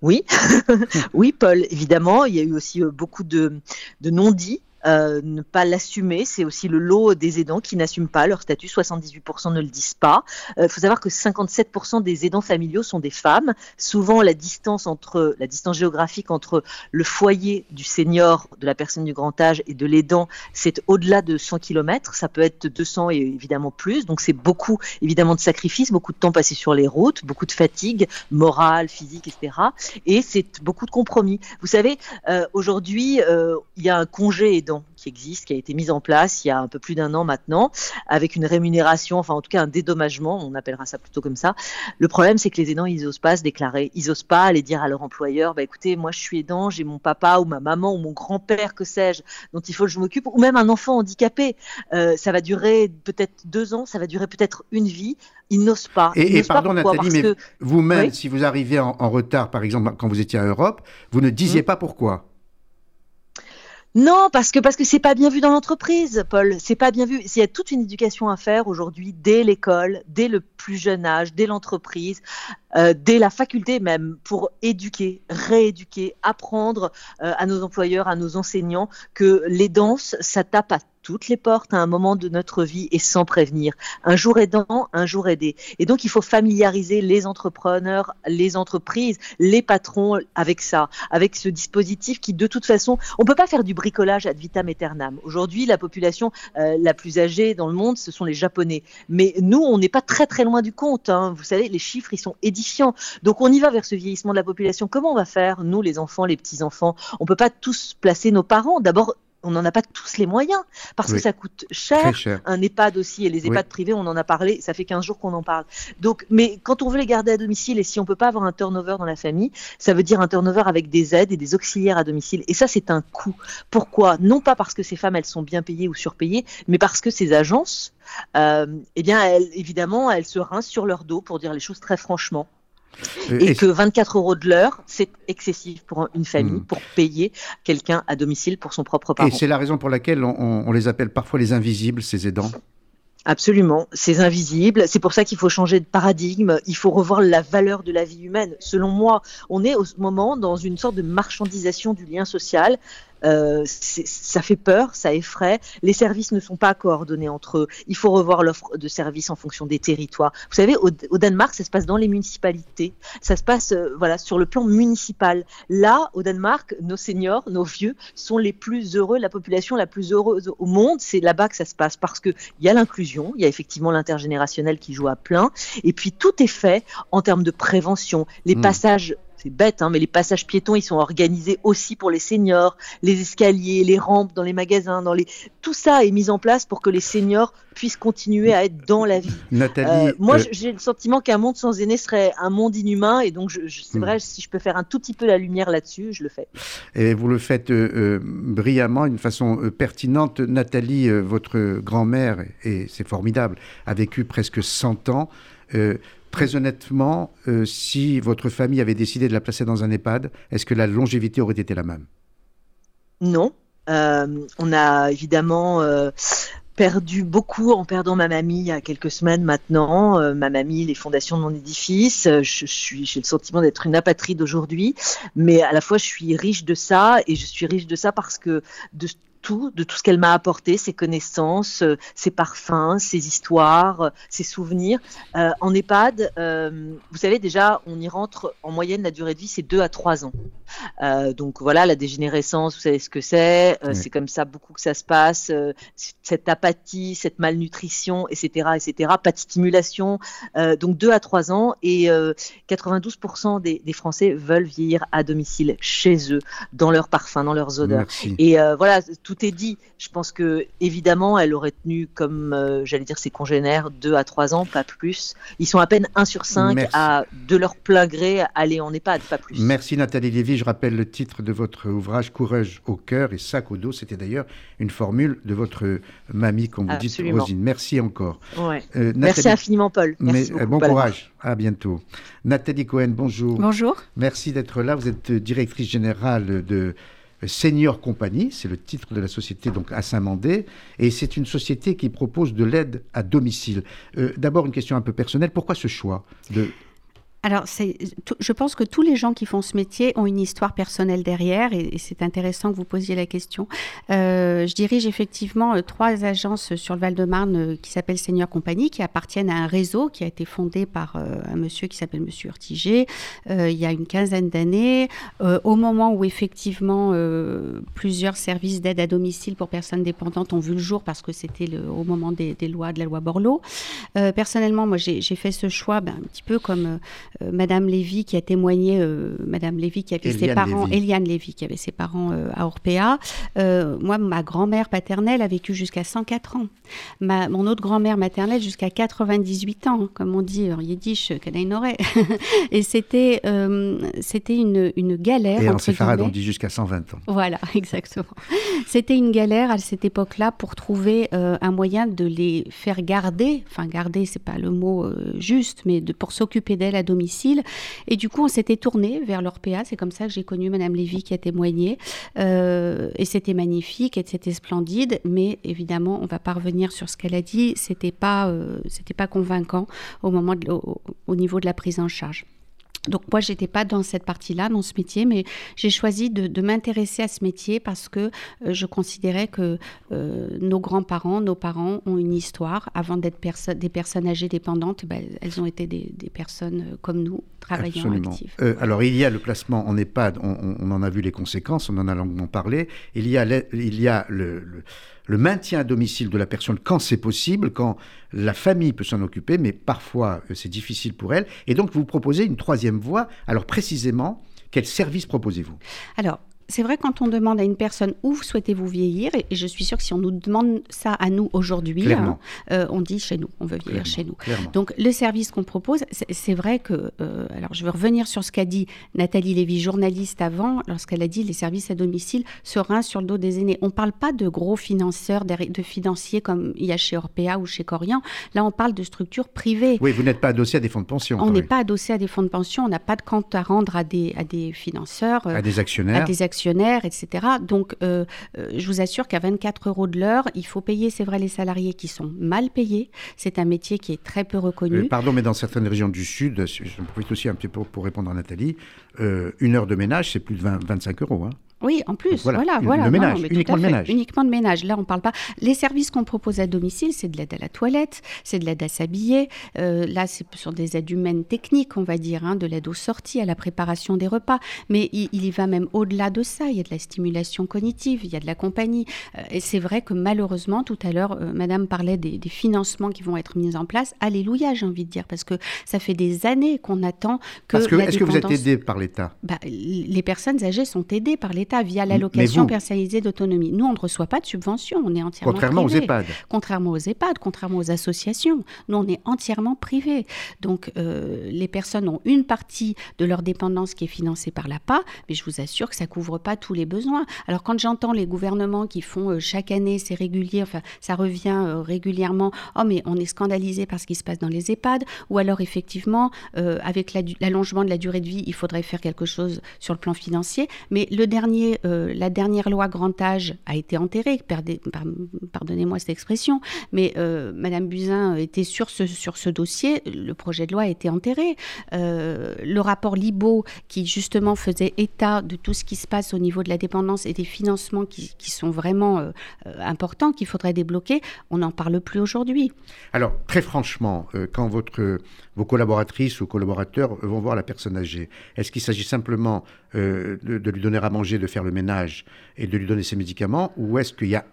Oui, oui, Paul, évidemment. Il y a eu aussi euh, beaucoup de, de non-dits euh, ne pas l'assumer. C'est aussi le lot des aidants qui n'assument pas leur statut. 78% ne le disent pas. Il euh, faut savoir que 57% des aidants familiaux sont des femmes. Souvent, la distance entre la distance géographique entre le foyer du senior, de la personne du grand âge et de l'aidant, c'est au-delà de 100 km. Ça peut être 200 et évidemment plus. Donc, c'est beaucoup évidemment de sacrifices, beaucoup de temps passé sur les routes, beaucoup de fatigue morale, physique, etc. Et c'est beaucoup de compromis. Vous savez, euh, aujourd'hui, il y a un congé qui existe, qui a été mise en place il y a un peu plus d'un an maintenant, avec une rémunération, enfin en tout cas un dédommagement, on appellera ça plutôt comme ça. Le problème, c'est que les aidants, ils n'osent pas se déclarer, ils n'osent pas aller dire à leur employeur, bah écoutez, moi je suis aidant, j'ai mon papa ou ma maman ou mon grand-père, que sais-je, dont il faut que je m'occupe, ou même un enfant handicapé. Euh, ça va durer peut-être deux ans, ça va durer peut-être une vie. Ils n'osent pas. Et, pardon Nathalie, mais vous-même, si vous arrivez en, retard, par exemple, quand vous étiez à Europe, vous ne disiez mmh. pas pourquoi non, parce que parce que c'est pas bien vu dans l'entreprise, Paul. C'est pas bien vu. Il y a toute une éducation à faire aujourd'hui dès l'école, dès le plus jeune âge, dès l'entreprise, euh, dès la faculté même, pour éduquer, rééduquer, apprendre euh, à nos employeurs, à nos enseignants que les danses, ça tape à toutes les portes à un moment de notre vie et sans prévenir. Un jour aidant, un jour aidé. Et donc, il faut familiariser les entrepreneurs, les entreprises, les patrons avec ça, avec ce dispositif qui, de toute façon, on peut pas faire du bricolage ad vitam aeternam. Aujourd'hui, la population euh, la plus âgée dans le monde, ce sont les Japonais. Mais nous, on n'est pas très très loin du compte. Hein. Vous savez, les chiffres, ils sont édifiants. Donc, on y va vers ce vieillissement de la population. Comment on va faire, nous, les enfants, les petits-enfants? On peut pas tous placer nos parents. D'abord, on n'en a pas tous les moyens parce que ça coûte cher. Un EHPAD aussi et les EHPAD privés, on en a parlé. Ça fait 15 jours qu'on en parle. Donc, mais quand on veut les garder à domicile et si on peut pas avoir un turnover dans la famille, ça veut dire un turnover avec des aides et des auxiliaires à domicile. Et ça, c'est un coût. Pourquoi? Non pas parce que ces femmes elles sont bien payées ou surpayées, mais parce que ces agences, euh, eh bien, elles, évidemment, elles se rincent sur leur dos pour dire les choses très franchement. Euh, et, que 24 euros de l'heure, c'est excessif pour une famille, hmm. pour payer quelqu'un à domicile pour son propre parent. Et c'est la raison pour laquelle on, les appelle parfois les invisibles, ces aidants Absolument, c'est invisible. C'est pour ça qu'il faut changer de paradigme. Il faut revoir la valeur de la vie humaine. Selon moi, on est au moment dans une sorte de marchandisation du lien social euh, ça fait peur, ça effraie. Les services ne sont pas coordonnés entre eux. Il faut revoir l'offre de services en fonction des territoires. Vous savez, au, Danemark, ça se passe dans les municipalités. Ça se passe, euh, voilà, sur le plan municipal. Là, au Danemark, nos seniors, nos vieux, sont les plus heureux. La population la plus heureuse au monde, c'est là-bas que ça se passe parce que il y a l'inclusion, il y a effectivement l'intergénérationnel qui joue à plein, et puis tout est fait en termes de prévention. Les hmm. passages c'est bête, hein, mais les passages piétons, ils sont organisés aussi pour les seniors, les escaliers, les rampes dans les magasins, dans les... tout ça est mis en place pour que les seniors puissent continuer à être dans la vie. Nathalie, Euh, moi, euh, j'ai le sentiment qu'un monde sans aînés serait un monde inhumain, et donc je, je- c'est Hmm. vrai, si je peux faire un tout petit peu la lumière là-dessus, je le fais. Et vous le faites euh, brillamment, d'une façon pertinente. Nathalie, votre grand-mère, et c'est formidable, a vécu presque 100 ans. Euh, très honnêtement, euh, si votre famille avait décidé de la placer dans un EHPAD, est-ce que la longévité aurait été la même? Non. Euh, on a évidemment euh, perdu beaucoup en perdant ma mamie il y a quelques semaines maintenant. Ma mamie, les fondations de mon édifice. Je suis, j'ai le sentiment d'être une apatride aujourd'hui, mais à la fois je suis riche de ça et je suis riche de ça parce que de tout, de tout ce qu'elle m'a apporté, ses connaissances, euh, ses parfums, ses histoires, euh, ses souvenirs. Euh, en EHPAD, euh, vous savez déjà, on y rentre en moyenne la durée de vie, c'est 2 à 3 ans. Euh, donc voilà, la dégénérescence, vous savez ce que c'est. Oui. C'est comme ça beaucoup que ça se passe. cette apathie, cette malnutrition, etc., etc. Pas de stimulation. Donc 2 à 3 ans et euh, 92% des, des Français veulent vieillir à domicile, chez eux, dans leurs parfums, dans leurs odeurs. Merci. Et voilà, tout est dit. Je pense que évidemment, elle aurait tenu comme, euh, j'allais dire, ses congénères, 2 à 3 ans, pas plus. Ils sont à peine 1 sur 5 Merci. à, de leur plein gré, aller en EHPAD, pas plus. Merci Nathalie Lévy. Je rappelle le titre de votre ouvrage Courage au cœur et sac au dos. C'était d'ailleurs une formule de votre mamie, comme vous dites, Absolument. Rosine. Merci encore. Ouais. Euh, Merci Nathalie- infiniment, Paul. Merci Mais, euh, beaucoup, bon courage. À bientôt. Nathalie Cohen, bonjour. Bonjour. Merci d'être là. Vous êtes directrice générale de Senior Compagnie, c'est le titre de la société donc à Saint-Mandé, et c'est une société qui propose de l'aide à domicile. Euh, D'abord une question un peu personnelle, pourquoi ce choix de Alors, je pense que tous les gens qui font ce métier ont une histoire personnelle derrière, et, c'est intéressant que vous posiez la question. Euh, je dirige effectivement euh, trois agences sur le Val-de-Marne euh, qui s'appellent Senior Compagnie, qui appartiennent à un réseau qui a été fondé par un monsieur qui s'appelle Monsieur Urtiger il y a une quinzaine d'années, au moment où effectivement plusieurs services d'aide à domicile pour personnes dépendantes ont vu le jour parce que c'était au moment des, lois de la loi Borloo. Personnellement, moi, j'ai j'ai fait ce choix ben, un petit peu comme euh, Madame Lévy qui a témoigné, euh, Madame Lévy qui avait ses parents, Lévy. Eliane Lévy qui avait ses parents euh, à Orpea. Moi, ma grand-mère paternelle a vécu jusqu'à 104 ans. Ma, mon autre grand-mère maternelle jusqu'à 98 ans, comme on dit en yiddish, Kanaïnoré. Et c'était c'était une, une galère. Et en séfarade, on dit jusqu'à 120 ans. Voilà, exactement. C'était une galère à cette époque-là pour trouver un moyen de les faire garder. Enfin, garder, c'est pas le mot euh, juste, mais de, pour s'occuper d'elles à domicile. Et du coup, on s'était tourné vers l'Orpea. C'est comme ça que j'ai connu Madame Lévy qui a témoigné. Euh, et c'était magnifique et c'était splendide. Mais évidemment, on va pas revenir sur ce qu'elle a dit. C'était pas, euh, c'était pas convaincant au moment au niveau de la prise en charge. Donc moi, j'étais pas dans cette partie-là, dans ce métier, mais j'ai choisi de, de m'intéresser à ce métier parce que euh, je considérais que euh, nos grands-parents, nos parents ont une histoire. Avant d'être perso- des personnes âgées dépendantes, ben, elles ont été des, des personnes euh, comme nous, travaillant Absolument. actives. Euh, alors, il y a le placement en EHPAD, on, on- on en a vu les conséquences, on en a longuement parlé. Il y a, le, il y a le, le- le maintien à domicile de la personne quand c'est possible, quand la famille peut s'en occuper, mais parfois euh, c'est difficile pour elle. Et donc, vous proposez une troisième voie. Alors, précisément, quel service proposez-vous? Alors, c'est vrai quand on demande à une personne où souhaitez-vous vieillir, et je suis sûre que si on nous demande ça à nous aujourd'hui, hein, euh, on dit chez nous, on veut vieillir Clairement, chez nous. clairement. Donc le service qu'on propose, c'est vrai que, euh, alors je vais revenir sur ce qu'a dit Nathalie Lévy, journaliste avant, lorsqu'elle a dit les services à domicile seraient sur le dos des aînés. On ne parle pas de gros financeurs, de financiers comme il y a chez Orpea ou chez Corian. Là, on parle de structures privées. Oui, vous n'êtes pas adossé à des fonds de pension. On n'est pas adossé à des fonds de pension, on n'a pas de compte à rendre à des, à des financeurs, euh, À des actionnaires. à des actionnaires, etc. Donc, euh, euh, je vous assure qu'à 24 euros de l'heure, il faut payer, c'est vrai, les salariés qui sont mal payés. C'est un métier qui est très peu reconnu. Euh, pardon, mais dans certaines régions du Sud, je profite aussi un petit peu pour répondre à Nathalie, une heure de ménage, c'est plus de 20, 25 euros. hein. Oui, en plus, voilà, voilà. Le ménage, uniquement le ménage. Uniquement de ménage. Là, on parle pas. Les services qu'on propose à domicile, c'est de l'aide à la toilette, c'est de l'aide à s'habiller. Euh, là, c'est sur des aides humaines techniques, on va dire, hein, de l'aide aux sorties, à la préparation des repas. Mais il, y va même au-delà de ça. Il y a de la stimulation cognitive, il y a de la compagnie. Euh, et c'est vrai que malheureusement, tout à l'heure, euh, Madame parlait des, financements qui vont être mis en place. Alléluia, j'ai envie de dire, parce que ça fait des années qu'on attend que. Parce que est-ce que vous êtes aidé par l'État? Bah, Les personnes âgées sont aidées par l'État via l'allocation personnalisée d'autonomie. Nous, on ne reçoit pas de subvention, on est entièrement Contrairement aux EHPAD. Contrairement aux EHPAD, contrairement aux associations. Nous, on est entièrement privé. Donc, euh, les personnes ont une partie de leur dépendance qui est financée par l'APA, mais je vous assure que ça ne couvre pas tous les besoins. Alors, quand j'entends les gouvernements qui font euh, chaque année, c'est régulier, enfin, ça revient euh, régulièrement, oh, mais on est scandalisé par ce qui se passe dans les EHPAD, ou alors, effectivement, avec l'allongement de la durée de vie, il faudrait faire quelque chose sur le plan financier. Mais le dernier euh, la dernière loi grand âge a été enterrée, pardonnez-moi cette expression, mais euh, Madame Buzyn était sur ce, sur ce dossier, le projet de loi a été enterré. Euh, le rapport Libo, qui justement faisait état de tout ce qui se passe au niveau de la dépendance et des financements qui, sont vraiment importants, qu'il faudrait débloquer, on n'en parle plus aujourd'hui. Alors, très franchement, quand votre, vos collaboratrices ou collaborateurs vont voir la personne âgée, est-ce qu'il s'agit simplement de, de lui donner à manger, de faire le ménage et de lui donner ses médicaments, ou est-ce qu'il y a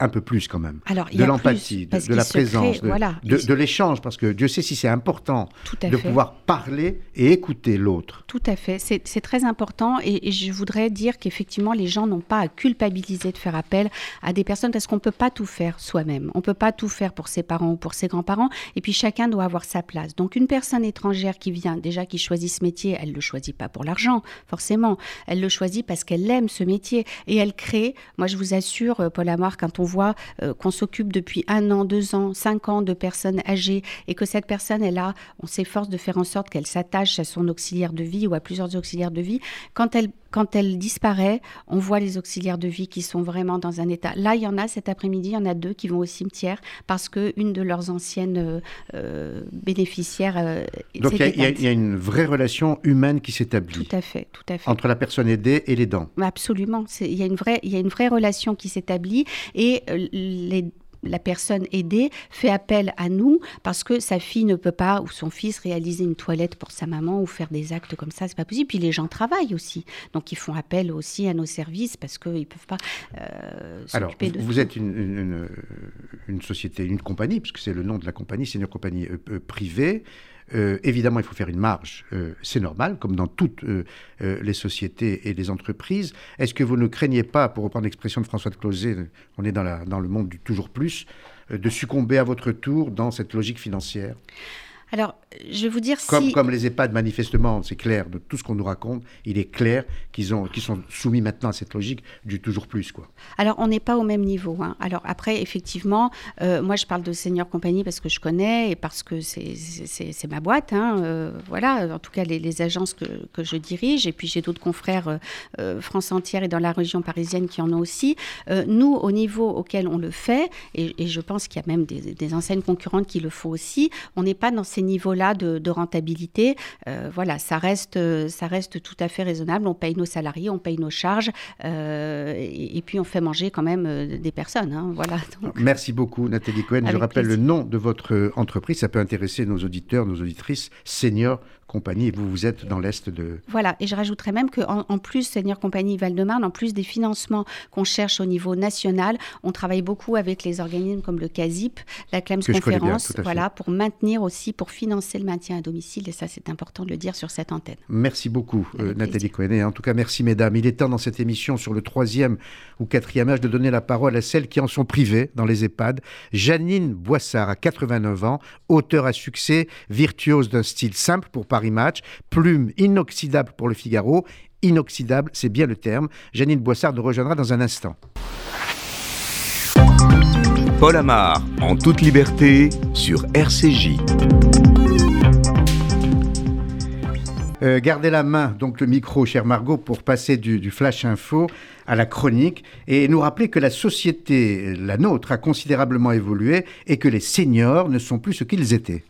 un peu plus quand même. Alors, de l'empathie, de, la présence, de, l'échange, parce que Dieu sait si c'est important de pouvoir parler et écouter l'autre. Tout à fait, c'est très important et, je voudrais dire qu'effectivement les gens n'ont pas à culpabiliser de faire appel à des personnes parce qu'on ne peut pas tout faire soi-même. On ne peut pas tout faire pour ses parents ou pour ses grands-parents et puis chacun doit avoir sa place. Donc une personne étrangère qui vient, déjà qui choisit ce métier, elle ne le choisit pas pour l'argent, forcément. Elle le choisit parce qu'elle aime ce métier et elle crée, moi je vous assure, euh, Paul Amar, quand on voit euh, qu'on s'occupe depuis un an, deux ans, cinq ans de personnes âgées et que cette personne est là, on s'efforce de faire en sorte qu'elle s'attache à son auxiliaire de vie ou à plusieurs auxiliaires de vie. Quand elle, quand elle disparaît, on voit les auxiliaires de vie qui sont vraiment dans un état. Là, il y en a cet après-midi, il y en a deux qui vont au cimetière parce que une de leurs anciennes euh, euh, bénéficiaires. Donc il y, y, a une vraie relation humaine qui s'établit. Tout à fait, tout à fait. Entre la personne aidée et les dents. Absolument, il y a une vraie, il y a une vraie relation qui s'établit et la personne aidée fait appel à nous parce que sa fille ne peut pas ou son fils réaliser une toilette pour sa maman ou faire des actes comme ça, c'est pas possible. Puis les gens travaillent aussi, donc ils font appel aussi à nos services parce qu'ils peuvent pas euh, s'occuper de. Vous êtes une, une, société, une compagnie, puisque c'est le nom de la compagnie, c'est une compagnie euh, euh, privée. Euh, évidemment, il faut faire une marge, euh, c'est normal, comme dans toutes euh, les sociétés et les entreprises. Est-ce que vous ne craignez pas, pour reprendre l'expression de François de Closet, on est dans, dans le monde du toujours plus, de succomber à votre tour dans cette logique financière? Alors, je vais vous dire comme, si... Comme les EHPAD, manifestement, c'est clair, de tout ce qu'on nous raconte, il est clair qu'ils sont soumis maintenant à cette logique du toujours plus. Quoi. Alors, on n'est pas au même niveau. Hein. Alors, après, effectivement, euh, moi, je parle de Senior Compagnie parce que je connais et parce que c'est ma boîte. Hein. Euh, voilà, en tout cas, les, agences que, que, je dirige. Et puis, j'ai d'autres confrères euh, France entière et dans la région parisienne qui en ont aussi. nous, au niveau auquel on le fait, et, et je pense qu'il y a même des, des enseignes concurrentes qui le font aussi, on n'est pas dans ces niveaux-là de, rentabilité, euh, voilà, ça reste, ça reste tout à fait raisonnable. On paye nos salariés, on paye nos charges, euh, et, puis on fait manger quand même euh, des personnes. Hein, voilà. Merci beaucoup, Nathalie Cohen. Je rappelle le nom de votre entreprise. Ça peut intéresser nos auditeurs, nos auditrices, seniors compagnie et vous, vous êtes dans l'Est de... Voilà, et je rajouterais même qu'en en, plus, Seigneur Compagnie Val-de-Marne, en plus des financements qu'on cherche au niveau national, on travaille beaucoup avec les organismes comme le CASIP, la CLAMS Conférence, voilà, pour maintenir aussi, pour financer le maintien à domicile, et ça c'est important de le dire sur cette antenne. Merci beaucoup euh, Nathalie Cohen, en tout cas merci mesdames. Il est temps dans cette émission sur le troisième ou quatrième âge de donner la parole à celles qui en sont privées dans les EHPAD. Janine Boissard a 89 ans, auteur à succès, virtuose d'un style simple pour Paris Match, plume inoxydable pour le Figaro. Inoxydable, c'est bien le terme. Janine Boissard nous rejoindra dans un instant. Paul Amar, en toute liberté, sur RCJ. Euh, gardez la main, donc le micro, cher Margot, pour passer du, du, flash info à la chronique et nous rappeler que la société, la nôtre, a considérablement évolué et que les seniors ne sont plus ce qu'ils étaient.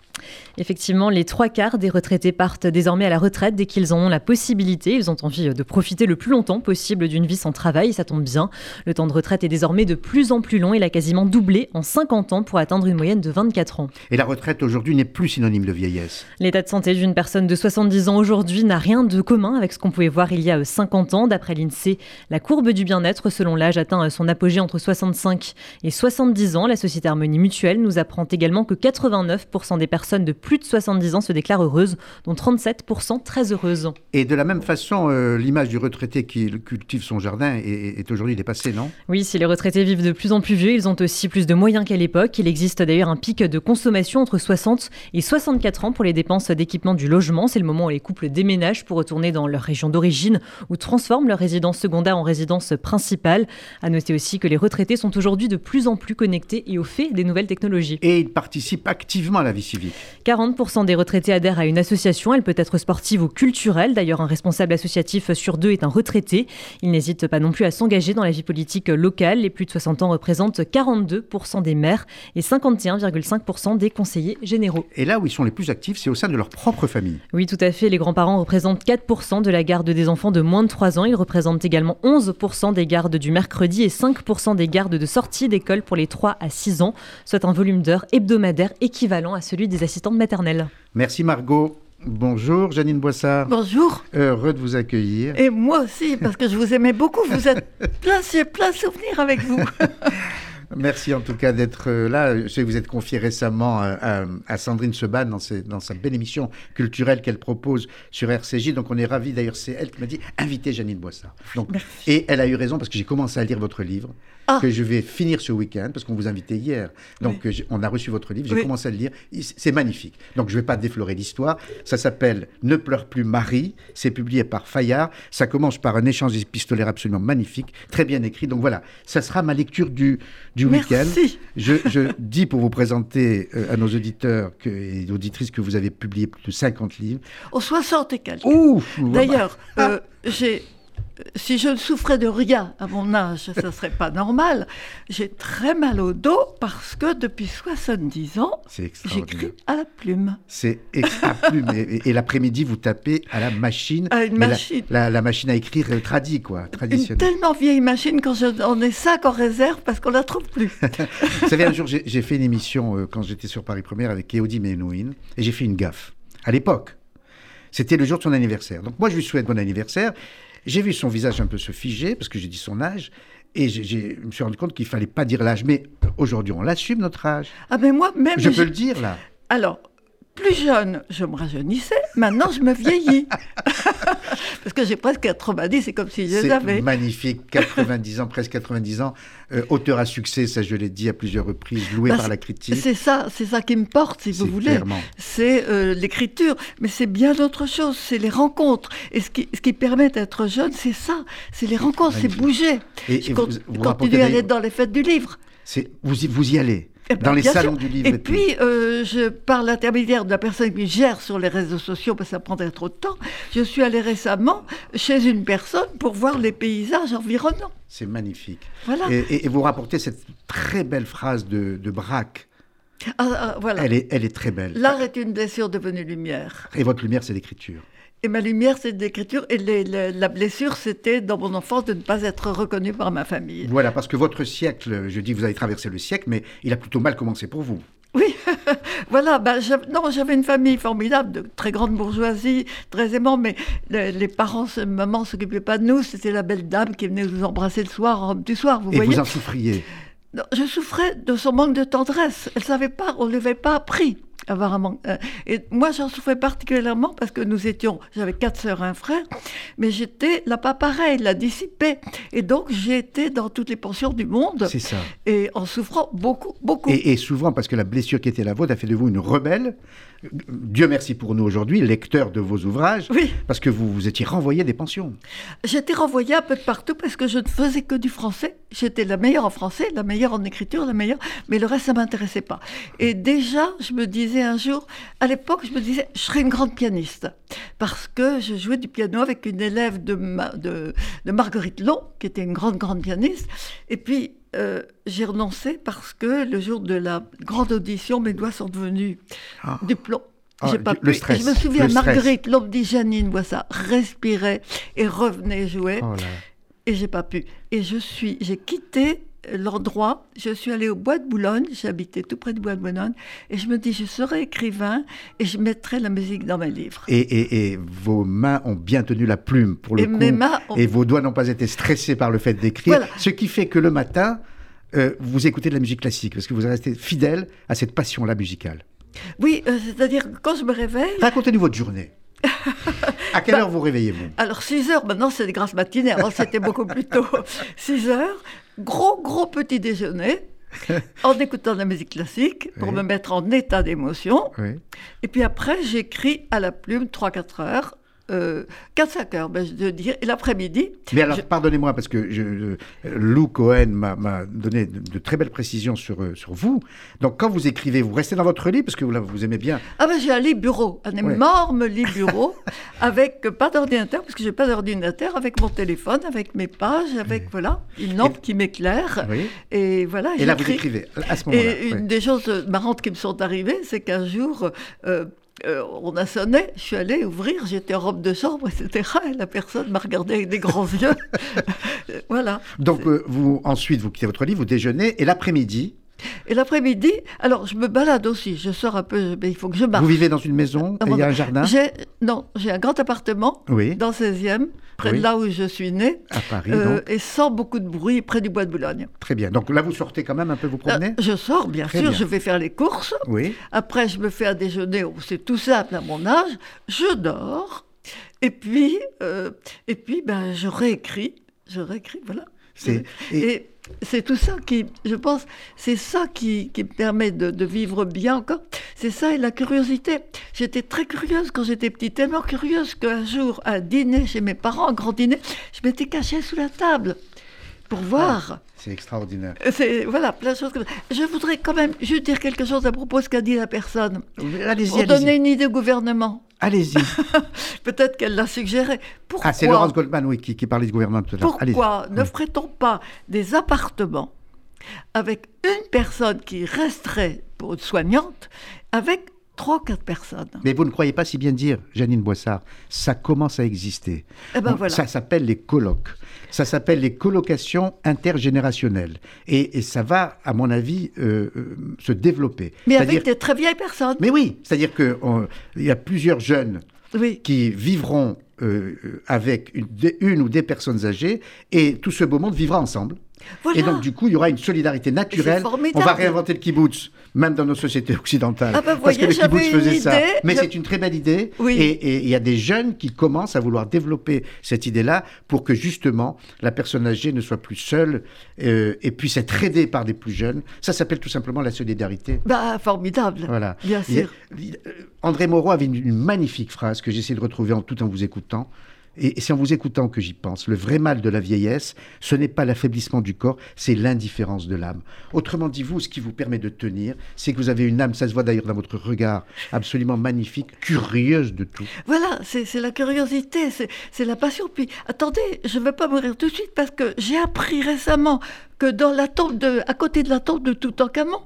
Effectivement, les trois quarts des retraités partent désormais à la retraite dès qu'ils en ont la possibilité. Ils ont envie de profiter le plus longtemps possible d'une vie sans travail, ça tombe bien. Le temps de retraite est désormais de plus en plus long. Il a quasiment doublé en 50 ans pour atteindre une moyenne de 24 ans. Et la retraite aujourd'hui n'est plus synonyme de vieillesse. L'état de santé d'une personne de 70 ans aujourd'hui n'a rien de commun avec ce qu'on pouvait voir il y a 50 ans. D'après l'INSEE, la courbe du bien-être selon l'âge atteint son apogée entre 65 et 70 ans. La société Harmonie Mutuelle nous apprend également que 89% des personnes de plus de 70 ans se déclarent heureuses, dont 37% très heureuses. Et de la même façon, euh, l'image du retraité qui cultive son jardin est, est aujourd'hui dépassée, non? Oui, si les retraités vivent de plus en plus vieux, ils ont aussi plus de moyens qu'à l'époque. Il existe d'ailleurs un pic de consommation entre 60 et 64 ans pour les dépenses d'équipement du logement. C'est le moment où les couples déménagent pour retourner dans leur région d'origine ou transforment leur résidence secondaire en résidence principale. À noter aussi que les retraités sont aujourd'hui de plus en plus connectés et au fait des nouvelles technologies. Et ils participent activement à la vie civique. 40% des retraités adhèrent à une association. Elle peut être sportive ou culturelle. D'ailleurs, un responsable associatif sur deux est un retraité. Il n'hésite pas non plus à s'engager dans la vie politique locale. Les plus de 60 ans représentent 42% des maires et 51,5% des conseillers généraux. Et là où ils sont les plus actifs, c'est au sein de leur propre famille. Oui, tout à fait. Les grands-parents représentent 4% de la garde des enfants de moins de 3 ans. Ils représentent également 11% des gardes du mercredi et 5% des gardes de sortie d'école pour les 3 à 6 ans, soit un volume d'heures hebdomadaire équivalent à celui des assistantes Merci Margot. Bonjour Janine Boissard. Bonjour. Heureux de vous accueillir. Et moi aussi, parce que je vous aimais beaucoup. Vous êtes plein, j'ai plein de souvenirs avec vous. Merci en tout cas d'être là. Je sais que vous êtes confié récemment à, à Sandrine Seban dans, ses, dans, sa belle émission culturelle qu'elle propose sur RCJ. Donc on est ravis. D'ailleurs, c'est elle qui m'a dit invitez Janine Boissard. Donc, et elle a eu raison parce que j'ai commencé à lire votre livre. Ah. que je vais finir ce week-end, parce qu'on vous invitait hier. Donc, oui. on a reçu votre livre, j'ai oui. commencé à le lire. C'est magnifique. Donc, je ne vais pas déflorer l'histoire. Ça s'appelle Ne pleure plus Marie. C'est publié par Fayard. Ça commence par un échange épistolaire absolument magnifique, très bien écrit. Donc, voilà, ça sera ma lecture du, du week-end. Je, je dis pour vous présenter euh, à nos auditeurs que, et auditrices que vous avez publié plus de 50 livres. Oh, 60 et quelques. Ouh D'ailleurs, ah. euh, j'ai si je ne souffrais de rien à mon âge, ça ne serait pas normal. J'ai très mal au dos parce que depuis 70 ans, j'écris à la plume. C'est à plume. et, et l'après-midi, vous tapez à la machine. À une machine. La, la, la, machine à écrire euh, tradie, quoi, traditionnelle. Une tellement vieille machine quand on est cinq en réserve parce qu'on la trouve plus. vous savez, un jour, j'ai fait une émission euh, quand j'étais sur Paris Première avec Kéodi Menouin et j'ai fait une gaffe. À l'époque, c'était le jour de son anniversaire. Donc moi, je lui souhaite bon anniversaire. J'ai vu son visage un peu se figer, parce que j'ai dit son âge, et je me suis rendu compte qu'il fallait pas dire l'âge. Mais aujourd'hui, on l'assume, notre âge. Ah, mais moi, même. Je peux le dire, là. Alors, plus jeune, je me rajeunissais. Maintenant, je me vieillis. Parce que j'ai presque 90, c'est comme si je les avais. Magnifique, 90 ans, presque 90 ans. Euh, auteur à succès, ça je l'ai dit à plusieurs reprises, loué bah, par la critique. C'est ça, c'est ça qui me porte, si vous voulez. C'est euh, l'écriture, mais c'est bien d'autres choses, c'est les rencontres. Et ce qui, ce qui permet d'être jeune, c'est ça, c'est les rencontres, c'est bouger. Et, je et vous, vous continue à aller dans les fêtes du livre. Vous, vous y allez eh ben, dans les salons sûr. du livre. Et, et puis, euh, je, par l'intermédiaire de la personne qui gère sur les réseaux sociaux, parce que ça prendrait trop de temps, je suis allée récemment chez une personne pour voir les paysages environnants. C'est magnifique. Voilà. Et, et, vous rapportez cette très belle phrase de, de Braque. Ah, ah, voilà. elle, est, elle est très belle. L'art est une blessure devenue lumière. Et votre lumière, c'est l'écriture. Et ma lumière, c'est l'écriture. Et les, les, la blessure, c'était dans mon enfance de ne pas être reconnu par ma famille. Voilà, parce que votre siècle, je dis, vous avez traversé le siècle, mais il a plutôt mal commencé pour vous. Oui, voilà. Ben, non, j'avais une famille formidable, de très grande bourgeoisie, très aimant, mais les, les parents, maman s'occupait pas de nous. C'était la belle dame qui venait nous embrasser le soir, du soir, vous Et voyez. vous en souffriez? Non, Je souffrais de son manque de tendresse. Elle savait pas, on ne l'avait pas appris avoir un manque. Et moi, j'en souffrais particulièrement parce que nous étions, j'avais quatre sœurs, un frère, mais j'étais là pas pareil, la dissipée. Et donc, j'ai été dans toutes les pensions du monde. C'est ça. Et en souffrant beaucoup, beaucoup. Et, et, souvent, parce que la blessure qui était la vôtre a fait de vous une rebelle. Dieu merci pour nous aujourd'hui, lecteur de vos ouvrages, oui. parce que vous vous étiez renvoyé des pensions. J'étais renvoyée un peu de partout parce que je ne faisais que du français. J'étais la meilleure en français, la meilleure en écriture, la meilleure, mais le reste, ça m'intéressait pas. Et déjà, je me disais un jour, à l'époque, je me disais, je serais une grande pianiste. Parce que je jouais du piano avec une élève de, Ma, de, de Marguerite Long, qui était une grande, grande pianiste. Et puis, euh, j'ai renoncé parce que le jour de la grande audition, mes doigts sont devenus Ah. du plomb. Ah, J'ai pas du- le pu. stress, je me souviens. Marguerite, l'homme dit Janine, ça, respirait et revenait jouer. Oh. Et j'ai pas pu. Et je suis, j'ai quitté l'endroit, je suis allée au bois de Boulogne, j'habitais tout près du bois de Boulogne, et je me dis, je serai écrivain et je mettrai la musique dans mes livres. Et, et- et vos mains ont bien tenu la plume pour le Et coup. mes mains ont- Et vos doigts n'ont pas été stressés par le fait d'écrire. Voilà. Ce qui fait que le matin, euh, vous écoutez de la musique classique parce que vous restez fidèle à cette passion-là musicale. Oui, euh, c'est-à-dire que quand je me réveille, Racontez-nous votre journée. à quelle Bah, heure vous réveillez-vous? Alors 6 heures, maintenant c'est des grasses matinées, avant c'était beaucoup plus tôt. 6 heures, gros gros petit déjeuner, en écoutant de la musique classique, pour Oui. me mettre en état d'émotion. Oui. Et puis après, j'écris à la plume 3-4 heures, euh, 4-5 heures, ben, je veux dire, et l'après-midi. Mais alors, je- pardonnez-moi, parce que je, Lou Cohen m'a- donné de, de très belles précisions sur, euh, sur vous. Donc, quand vous écrivez, vous restez dans votre lit, parce que vous, là, vous aimez bien. Ah ben j'ai un lit bureau, un Ouais. énorme lit bureau, avec euh, pas d'ordinateur, parce que j'ai pas d'ordinateur, avec mon téléphone, avec mes pages, avec voilà, une lampe qui m'éclaire. Oui. Et voilà, Et là, vous écrivez, à ce moment-là. Et une des choses marrantes qui me sont arrivées, c'est qu'un jour, euh, euh, on a sonné, je suis allée ouvrir, j'étais en robe de chambre, etc. Et la personne m'a regardé avec des grands yeux. Euh, voilà. Donc, euh, vous, ensuite, vous quittez votre lit, vous déjeunez, et l'après-midi, Et l'après-midi, alors je me balade aussi, je sors un peu, mais il faut que je marche. vous vivez dans une maison, et il y a un jardin? Non, j'ai un grand appartement Oui. dans le 16e, près Oui. de là où je suis née, à Paris, euh, donc. et sans beaucoup de bruit, près du bois de Boulogne. Très bien. Donc là, vous sortez quand même un peu vous Euh, je sors, bien Très sûr, bien. je vais faire les courses. Oui. Après, je me fais un déjeuner, oh, c'est tout simple à mon âge. Je dors. Et puis, euh, et puis ben, je réécris. Je réécris, voilà. Et, et- c'est tout ça qui, je pense, c'est ça qui, qui me permet de, vivre bien encore. C'est ça et la curiosité. J'étais très curieuse quand j'étais petite, tellement curieuse qu'un jour, à dîner chez mes parents, un grand dîner, je m'étais cachée sous la table pour voir. C'est extraordinaire. C'est voilà, plein de choses comme ça. Je voudrais quand même juste dire quelque chose à propos de ce qu'a dit la personne. Allez-y, Pour donner une idée au gouvernement. Allez-y. Peut-être qu'elle l'a suggéré. Pourquoi, Ah, c'est Laurence Goldman, oui, qui, qui parlait du gouvernement tout à l'heure. Pourquoi ne ferait-on pas des appartements avec une personne qui resterait pour une soignante, avec trois quatre personnes Mais vous ne croyez pas si bien dire, Janine Boissard, ça commence à exister. Eh ben On- voilà. Ça s'appelle les colocs. Ça s'appelle les colocations intergénérationnelles. Et, et ça va, à mon avis, euh, euh, se développer. Mais avec des très vieilles personnes. Mais oui, c'est-à-dire qu'il y a plusieurs jeunes Oui. qui vivront euh, avec une, une ou des personnes âgées et tout ce beau monde vivra ensemble. Voilà. Et donc, du coup, il y aura une solidarité naturelle. On va réinventer le kibbutz, même dans nos sociétés occidentales. Ah ben, parce que voyez, le kibbutz faisait ça. Mais je- c'est une très belle idée. Oui. Et il y a des jeunes qui commencent à vouloir développer cette idée-là pour que justement la personne âgée ne soit plus seule euh, et puisse être aidée par des plus jeunes. Ça s'appelle tout simplement la solidarité. Bah, formidable. Voilà. Bien a- sûr. André Moreau avait une, une magnifique phrase que j'essaie de retrouver en tout en vous écoutant. Et, c'est en vous écoutant que j'y pense. Le vrai mal de la vieillesse, ce n'est pas l'affaiblissement du corps, c'est l'indifférence de l'âme. Autrement dit, vous, ce qui vous permet de tenir, c'est que vous avez une âme, ça se voit d'ailleurs dans votre regard, absolument magnifique, curieuse de tout. Voilà, c'est la curiosité, c'est la passion. Puis, attendez, je ne vais pas mourir tout de suite parce que j'ai appris récemment que dans la de, à côté de la tombe de Toutankhamon,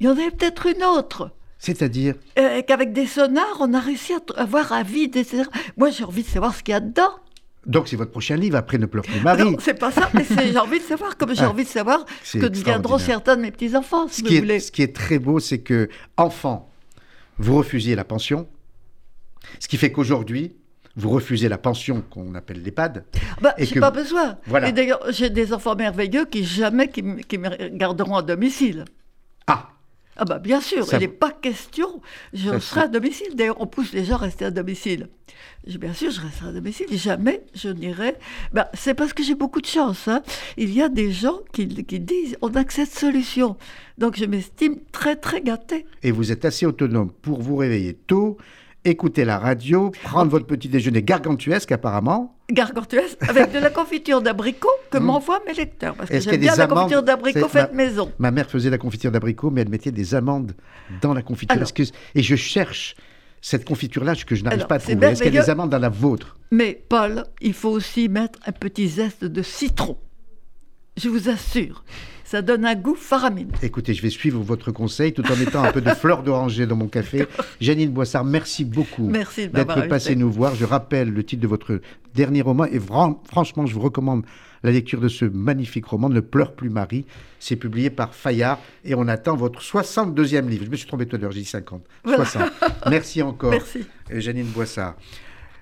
il y en avait peut-être une autre. C'est-à-dire, Euh, qu'avec des sonars, on a réussi à t- à vide, etc. Moi, j'ai envie de savoir ce qu'il y a dedans. donc c'est votre prochain livre, après Ne pleure plus Marie. Non, c'est pas ça, mais j'ai envie de savoir, comme j'ai Ah, envie de savoir ce que deviendront certains de mes petits-enfants, si Ce vous qui, voulez. est, ce qui est très beau, c'est que, enfant, vous refusiez la pension, ce qui fait qu'aujourd'hui, vous refusez la pension qu'on appelle l'EHPAD. Bah, et j'ai que- pas besoin. Voilà. Et d'ailleurs, j'ai des enfants merveilleux qui jamais qui me garderont à domicile. Ah Ah bah bien sûr, Ça- il n'est pas question, je Ça, serai à domicile. D'ailleurs, on pousse les gens à rester à domicile. Je- Bien sûr, je resterai à domicile. Jamais je n'irai. Bah, c'est parce que j'ai beaucoup de chance. hein. Il y a des gens qui, qui disent on a que cette solution. Donc je m'estime très très gâtée. et vous êtes assez autonome pour vous réveiller tôt, écouter la radio, prendre votre petit déjeuner gargantuesque apparemment. Gargantuesque, avec de la confiture d'abricot que m'envoient mes lecteurs. Parce que Mmh. J'aime bien la confiture d'abricot faite ma- maison. Ma mère faisait la confiture d'abricot, mais elle mettait des amandes dans la confiture. Alors. Que- et je cherche cette confiture-là que je n'arrive pas à trouver. Est-ce qu'il y a des amandes dans la vôtre? Mais Paul, il faut aussi mettre un petit zeste de citron. je vous assure. Ça donne un goût faramineux. Écoutez, je vais suivre votre conseil tout en mettant un peu de fleur d'oranger dans mon café. Janine Boissard, merci beaucoup d'être passée nous voir. Je rappelle le titre de votre dernier roman et franchement, je vous recommande la lecture de ce magnifique roman, Ne pleure plus Marie. C'est publié par Fayard et on attend votre 62e livre. Je me suis trompé tout à l'heure, j'ai dit 50. 60. Merci encore, Merci. Euh, Janine Boissard.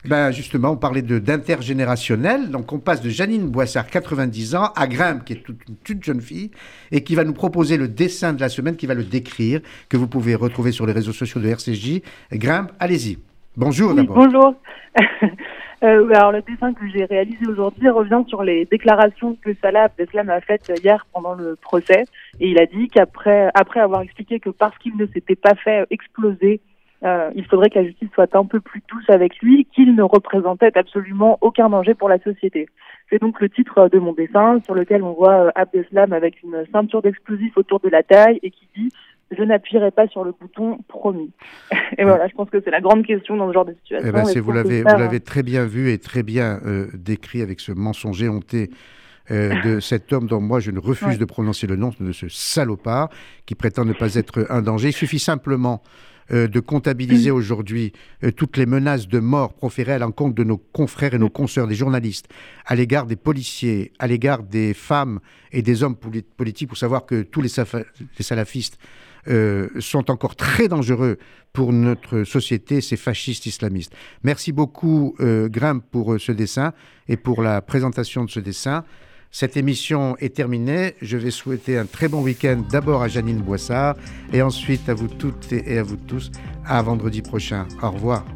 Ben justement, on parlait d'intergénérationnel. Donc on passe de Janine Boissard, 90 ans, à Grimpe, qui est toute, une toute jeune fille, et qui va nous proposer le dessin de la semaine, qui va le décrire, que vous pouvez retrouver sur les réseaux sociaux de RCJ. Grimpe, allez-y. Bonjour d'abord. Bonjour. Euh, alors le dessin que j'ai réalisé aujourd'hui revient sur les déclarations que Salah Abdeslam a faites hier pendant le procès. Et il a dit qu'après après avoir expliqué que parce qu'il ne s'était pas fait exploser euh, il faudrait que la justice soit un peu plus douce avec lui, qu'il ne représentait absolument aucun danger pour la société. C'est donc le titre de mon dessin sur lequel on voit euh, Abdeslam avec une ceinture d'explosifs autour de la taille et qui dit je n'appuierai pas sur le bouton promis. et voilà, je pense que c'est la grande question dans ce genre de situation. Eh ben, vous l'avez, vous l'avez très bien vu et très bien euh, décrit avec ce mensonge éhonté de cet homme dont moi je ne refuse de prononcer le nom, de ce salopard qui prétend ne pas être un danger. Il suffit simplement euh, de comptabiliser aujourd'hui euh, toutes les menaces de mort proférées à l'encontre de nos confrères et nos consoeurs, des journalistes, à l'égard des policiers, à l'égard des femmes et des hommes politiques, pour savoir que tous les, salafistes euh, sont encore très dangereux pour notre société, ces fascistes islamistes. Merci beaucoup, Grimpe, pour ce dessin et pour la présentation de ce dessin. Cette émission est terminée. Je vais souhaiter un très bon week-end d'abord à Janine Boissard et ensuite à vous toutes et à vous tous à vendredi prochain. Au revoir.